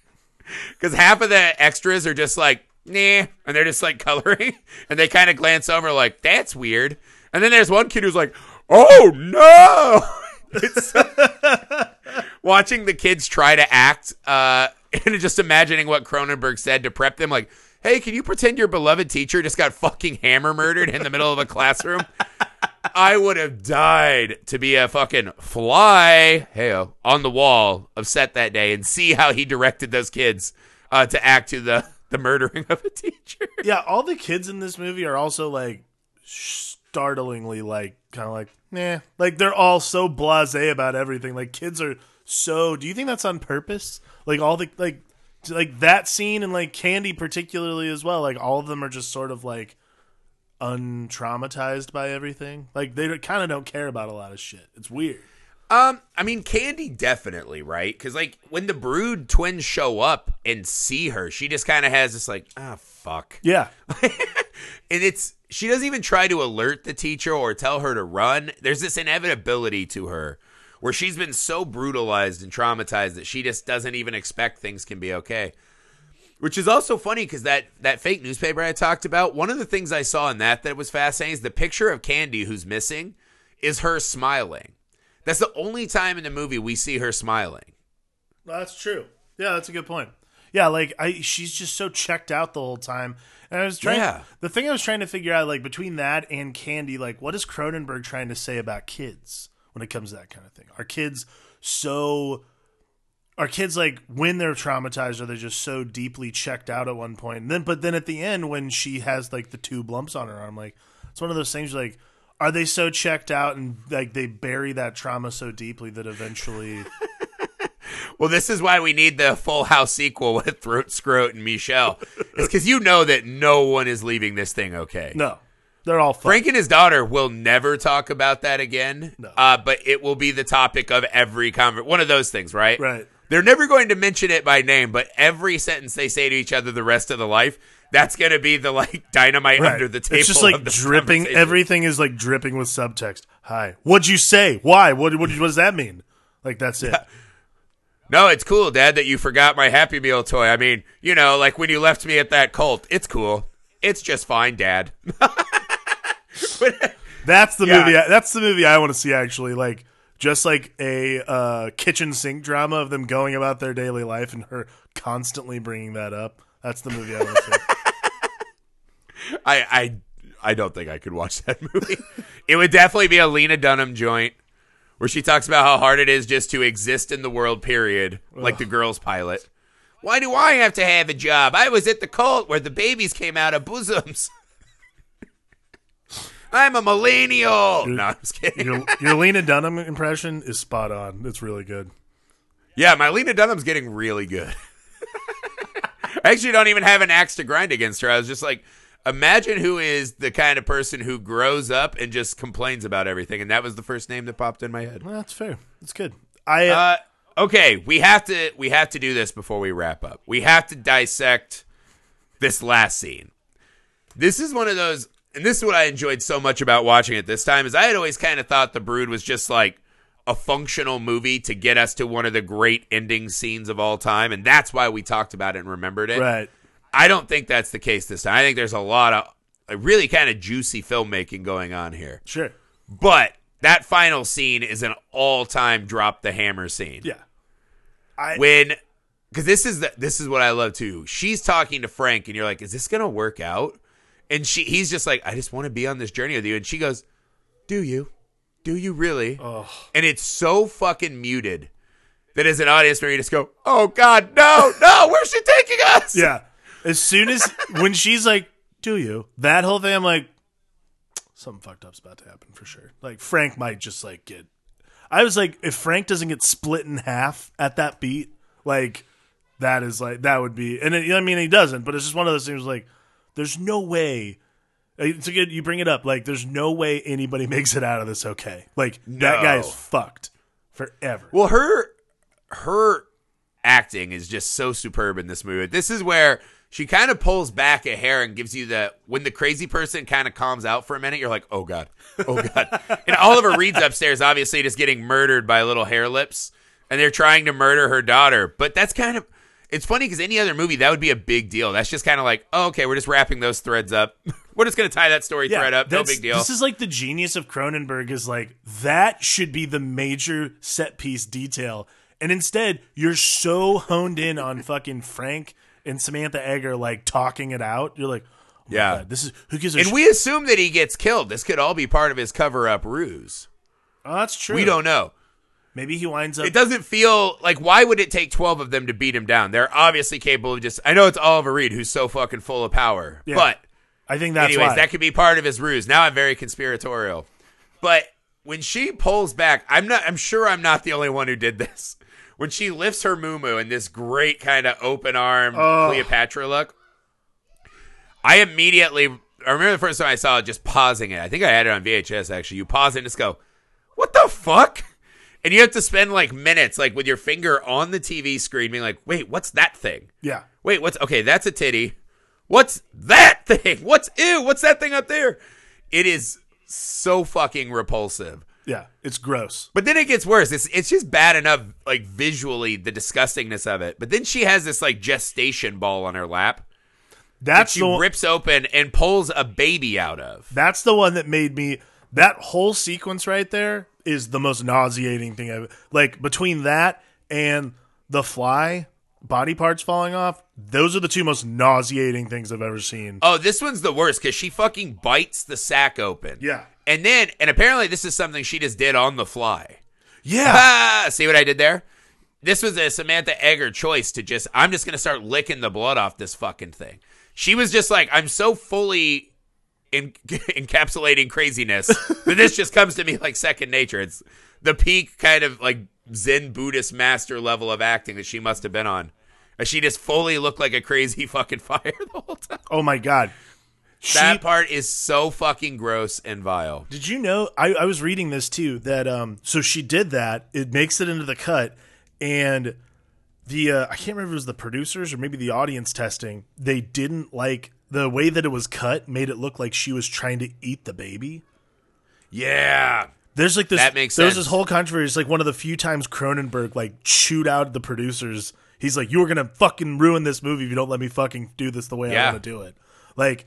because half of the extras are just like nah, and they're just like coloring, and they kind of glance over like that's weird. And then there's one kid who's like, oh no. Watching the kids try to act uh, and just imagining what Cronenberg said to prep them, like, hey, can you pretend your beloved teacher just got fucking hammer murdered in the middle of a classroom? I would have died to be a fucking fly, hey, on the wall of set that day and see how he directed those kids uh, to act to the, the murdering of a teacher. Yeah, all the kids in this movie are also like startlingly like kind of like nah, like they're all so blasé about everything. Like kids are so. Do you think that's on purpose? Like all the like like that scene and like Candy particularly as well. Like all of them are just sort of like untraumatized by everything. Like they kind of don't care about a lot of shit. It's weird. Um, I mean, Candy definitely, right? Because like when the Brood twins show up and see her, she just kind of has this like, ah, fuck, Yeah, and it's she doesn't even try to alert the teacher or tell her to run. There's this inevitability to her where she's been so brutalized and traumatized that she just doesn't even expect things can be okay. Which is also funny because that that fake newspaper I talked about, one of the things I saw in that that was fascinating is the picture of Candy who's missing is her smiling. That's the only time in the movie we see her smiling. That's true. Yeah, that's a good point. Yeah, like I she's just so checked out the whole time. And I was trying Yeah. the thing I was trying to figure out like between that and Candy, like what is Cronenberg trying to say about kids when it comes to that kind of thing? Are kids so are kids like when they're traumatized are they just so deeply checked out at one point. and then but then at the end when she has like the two lumps on her arm like it's one of those things like are they so checked out and like they bury that trauma so deeply that eventually Well, this is why we need the Full House sequel with Throat Scroat and Michelle. it's because you know that no one is leaving this thing okay. no they're all. Frank and his daughter will never talk about that again. No. Uh, but it will be the topic of every conver One of those things, right? Right. They're never going to mention it by name, but every sentence they say to each other the rest of the life, that's going to be the like dynamite Right. under the table. It's just like dripping. Everything is like dripping with subtext. Hi, what'd you say? Why? What? What, what does that mean? Like that's it. No, it's cool, Dad, that you forgot my Happy Meal toy. I mean, you know, like when you left me at that cult. It's cool. It's just fine, Dad. But- That's the Yeah. movie. I, that's the movie I want to see. Actually, like just like a uh, kitchen sink drama of them going about their daily life and her constantly bringing that up. That's the movie I want to see. I I I don't think I could watch that movie. it would definitely be a Lena Dunham joint where she talks about how hard it is just to exist in the world. Period. Like the girls pilot. Why do I have to have a job? I was at the cult where the babies came out of bosoms. I'm a millennial. No, I'm just kidding. Your, your Lena Dunham impression is spot on. It's really good. Yeah, my Lena Dunham's getting really good. I actually don't even have an axe to grind against her. I was just like, imagine who is the kind of person who grows up and just complains about everything, and that was the first name that popped in my head. Well, that's fair. That's good. I uh, Uh, okay, we have to we have to do this before we wrap up. We have to dissect this last scene. This is one of those, and this is what I enjoyed so much about watching it this time. Is I had always kind of thought The Brood was just like a functional movie to get us to one of the great ending scenes of all time, and that's why we talked about it and remembered it. right. I don't think that's the case this time. I think there's a lot of a really kind of juicy filmmaking going on here. Sure. But that final scene is an all-time drop the hammer scene Yeah. I when because this is the, this is what I love too. She's talking to Frank, and you're like, "Is this gonna work out?" And she he's just like, "I just want to be on this journey with you." And she goes, "Do you? Do you really?" And it's so fucking muted that as an audience member, you just go, "Oh God, no, no! Where's she taking us?" yeah. As soon as when she's like, "Do you?" That whole thing, I'm like, something fucked up's about to happen for sure. Like Frank might just like get. I was like, if Frank doesn't get split in half at that beat, like that is like that would be. And it, I mean, he doesn't, but it's just one of those things. Like, there's no way. Uh, it's a good. You bring it up. Like, there's no way anybody makes it out of this okay. Like that guy is fucked forever. Well, her her acting is just so superb in this movie. This is where she kind of pulls back a hair and gives you the when the crazy person kind of calms out for a minute. You're like, oh god, oh god. and Oliver Reed's upstairs, obviously, just getting murdered by little hair lips, and they're trying to murder her daughter. But that's kind of it's funny because any other movie that would be a big deal. That's just kind of like, oh, okay, we're just wrapping those threads up. we're just gonna tie that story thread up. No big deal. This is like the genius of Cronenberg is like that should be the major set piece detail. And instead, you're so honed in on fucking Frank and Samantha Eggar like talking it out. You're like, oh Yeah. God, this is who gives a and sh- we assume that he gets killed. This could all be part of his cover up ruse. Oh, that's true. We don't know. Maybe he winds up. It doesn't feel like why would it take 12 of them to beat him down? They're obviously capable of just I know it's Oliver Reed who's so fucking full of power. Yeah. But I think that's anyways, why. that could be part of his ruse. Now I'm very conspiratorial. But when she pulls back, I'm not I'm sure I'm not the only one who did this. When she lifts her moo in this great kind of open arm Oh. Cleopatra look, I immediately I remember the first time I saw it just pausing it. I think I had it on VHS actually. You pause it and just go, What the fuck? And you have to spend like minutes like with your finger on the TV screen being like, wait, what's that thing? yeah. Wait, what's okay? That's a titty. What's that thing? What's ew? What's that thing up there? It is so fucking repulsive. Yeah. It's gross. But then it gets worse. It's it's just bad enough, like visually, the disgustingness of it. But then she has this like gestation ball on her lap that she the rips open and pulls a baby out of. That's the one that made me. That whole sequence right there is the most nauseating thing I've like. Between that and the fly body parts falling off, those are the two most nauseating things I've ever seen. Oh, this one's the worst because she fucking bites the sack open. Yeah. And then, and apparently, this is something she just did on the fly. Yeah. Ah, see what I did there? This was a Samantha Eggar choice to just, I'm just going to start licking the blood off this fucking thing. She was just like, I'm so fully in, encapsulating craziness that this just comes to me like second nature. It's the peak kind of like Zen Buddhist master level of acting that she must have been on. She just fully looked like a crazy fucking fire the whole time. Oh my god. She, That part is so fucking gross and vile. Did you know? I, I was reading this too. That um, so she did that. It makes it into the cut, and the uh, I can't remember if it was the producers or maybe the audience testing. They didn't like the way that it was cut. Made it look like she was trying to eat the baby. Yeah. There's like this. That makes There's sense. this whole controversy. It's like one of the few times Cronenberg like chewed out the producers. He's like, "You are gonna fucking ruin this movie if you don't let me fucking do this the way I want to do it." Like,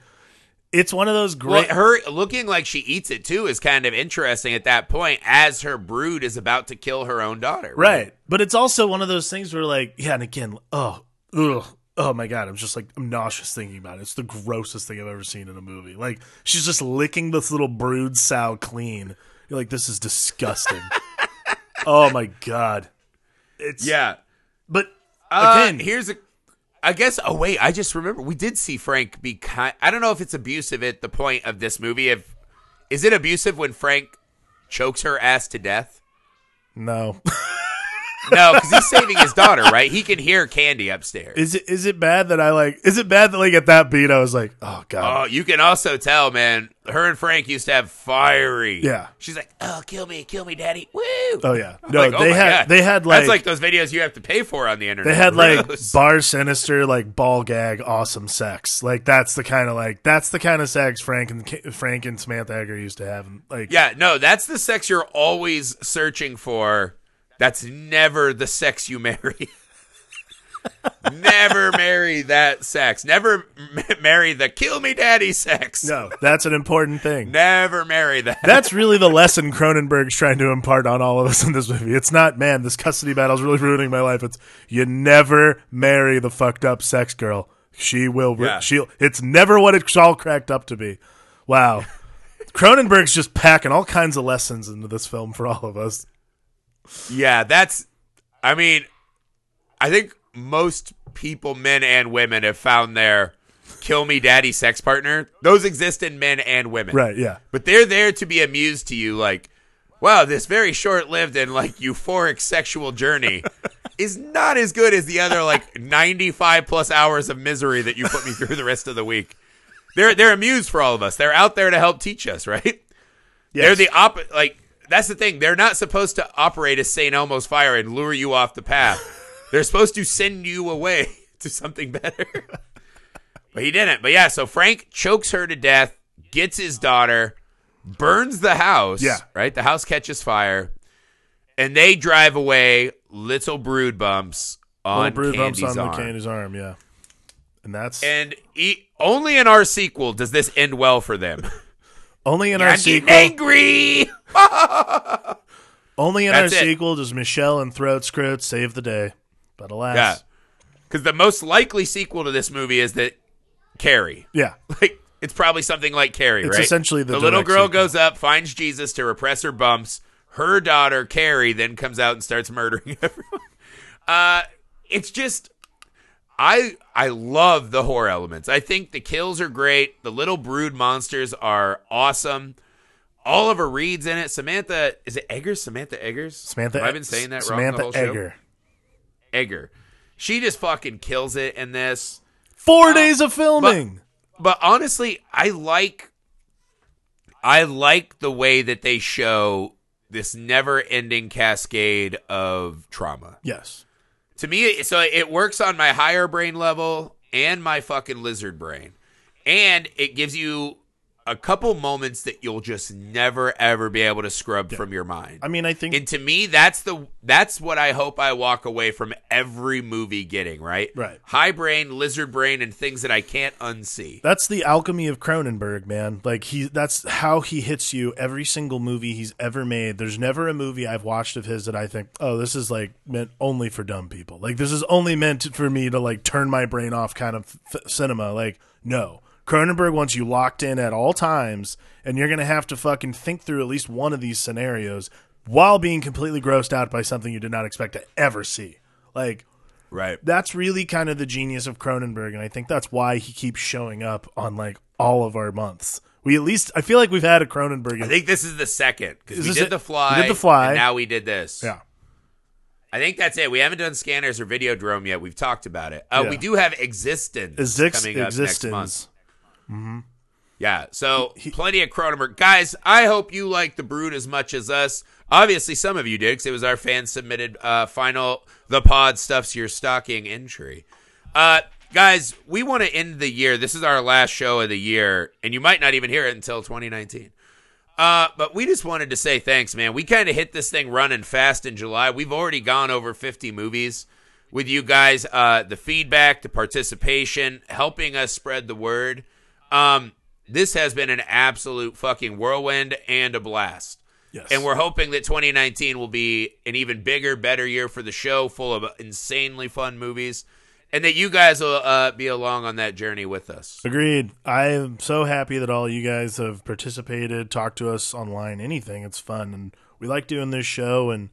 it's one of those Well, great. her looking like she eats it too is kind of interesting at that point as her brood is about to kill her own daughter. Right. But it's also one of those things where like, yeah, and again, oh, ugh, oh my god, I'm just like I'm nauseous thinking about it. It's the grossest thing I've ever seen in a movie. Like she's just licking this little brood sow clean. You're like, this is disgusting. oh my god. It's Yeah. but Uh, again, here's a. I guess. Oh wait, I just remember we did see Frank be kind. I don't know if it's abusive at the point of this movie. If is it abusive when Frank chokes her ass to death? no. No, because he's saving his daughter, right? He can hear Candy upstairs. is it is it bad that I like is it bad that like at that beat I was like, oh god. Oh, you can also tell, man. Her and Frank used to have fiery. Yeah. She's like, "Oh, kill me, kill me, daddy." Woo. Oh yeah. I'm No, like, oh they my had God. they had like that's like those videos you have to pay for on the internet. They had like bar sinister, like ball gag, awesome sex. Like that's the kind of like that's the kind of sex Frank and Frank and Samantha Eggar used to have. Like yeah, no, that's the sex you're always searching for. That's never the sex you marry. never marry that sex. Never m- marry the kill me daddy sex. no, that's an important thing. Never marry that. That's really the lesson Cronenberg's trying to impart on all of us in this movie. It's not, man, this custody battle's really ruining my life. It's you never marry the fucked up sex girl. She will. Yeah. She'll. It's never what it's all cracked up to be. Wow. Cronenberg's just packing all kinds of lessons into this film for all of us. Yeah, that's. I mean, I think most people, men and women, have found their kill me daddy sex partner. Those exist in men and women. Right? Yeah. But they're there to be amused to you, like, wow, this very short lived and like euphoric sexual journey is not as good as the other like 95 plus hours of misery that you put me through the rest of the week. They're they're amused for all of us. They're out there to help teach us, right? They're the op like that's the thing. They're not supposed to operate a St. Elmo's fire and lure you off the path. They're supposed to send you away to something better. but he didn't. But yeah, so Frank chokes her to death, gets his daughter, burns the house. Yeah. Right? The house catches fire. And they drive away little brood bumps on Little brood Candy's bumps on arm. the Candy's arm, yeah. And that's And he, only in our sequel does this end well for them. only in our sequel. angry. Only in our it. sequel does Michelle and Throat Scroat save the day. But alas, Yeah. Because the most likely sequel to this movie is that Carrie. yeah, Like it's probably something like Carrie, It's right? essentially the little girl sequel. goes up, finds Jesus to repress her bumps. Her daughter Carrie then comes out and starts murdering everyone. Uh, it's just I I love the horror elements. I think the kills are great. The little brood monsters are awesome. Oliver Reed's in it. Samantha is it Eggers? Samantha Eggers? Samantha. Have I been saying that Samantha wrong the whole show? Eggar. Eggar. She just fucking kills it in this. Four uh, days of filming. But honestly, I like I like the way that they show this never-ending cascade of trauma. yes. To me, so it works on my higher brain level and my fucking lizard brain. And it gives you a couple moments that you'll just never ever be able to scrub from your mind. I mean, I think And to me, that's the that's what I hope I walk away from every movie getting, right? Right. High brain, lizard brain, and things that I can't unsee. that's the alchemy of Cronenberg, man. Like he, that's how he hits you every single movie he's ever made. There's never a movie I've watched of his that I think, oh, this is like meant only for dumb people. Like this is only meant for me to like turn my brain off, kind of f- cinema. Like no. Cronenberg wants you locked in at all times, and you're gonna have to fucking think through at least one of these scenarios while being completely grossed out by something you did not expect to ever see. Like Right. that's really kind of the genius of Cronenberg, and I think that's why he keeps showing up on like all of our months. We at least I feel like we've had a Cronenberg. I think this is the second because we did it? the fly. We did The Fly. And now we did this. yeah, I think that's it. We haven't done scanners or Videodrome yet. We've talked about it. Uh, Yeah. We do have eXistenZ Exist- coming up next month. Existence. Yeah, so plenty of Cronenberg. Guys, I hope you like The Brood as much as us. Obviously, some of you did because it was our fan submitted uh, final The Pod Stuffs Your Stocking entry. Uh, guys, we want to end the year. This is our last show of the year, and you might not even hear it until 2019. Uh, but we just wanted to say thanks, man. We kind of hit this thing running fast in July. We've already gone over 50 movies with you guys. Uh, the feedback, the participation, helping us spread the word. Um, this has been an absolute fucking whirlwind and a blast. Yes. And we're hoping that 2019 will be an even bigger, better year for the show, full of insanely fun movies, and that you guys will uh, be along on that journey with us. Agreed. I am so happy that all you guys have participated, talked to us online, anything. It's fun, and we like doing this show, and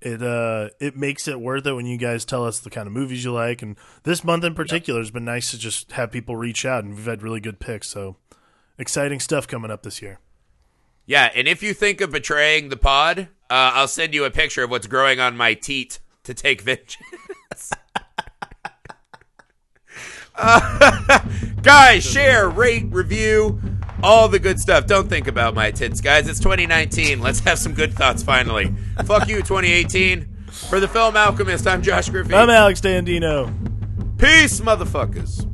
it uh it makes it worth it when you guys tell us the kind of movies you like. And this month in particular has been nice to just have people reach out, and we've had really good picks. So exciting stuff coming up this year. Yeah, and if you think of betraying the pod, uh, I'll send you a picture of what's growing on my teat to take vengeance. Uh, guys, share, rate, review, all the good stuff. Don't think about my tits, guys. It's 2019. Let's have some good thoughts finally. Fuck you, 2018. For the Film Alchemist, I'm Josh Griffey. I'm Alex Dandino. Peace, motherfuckers.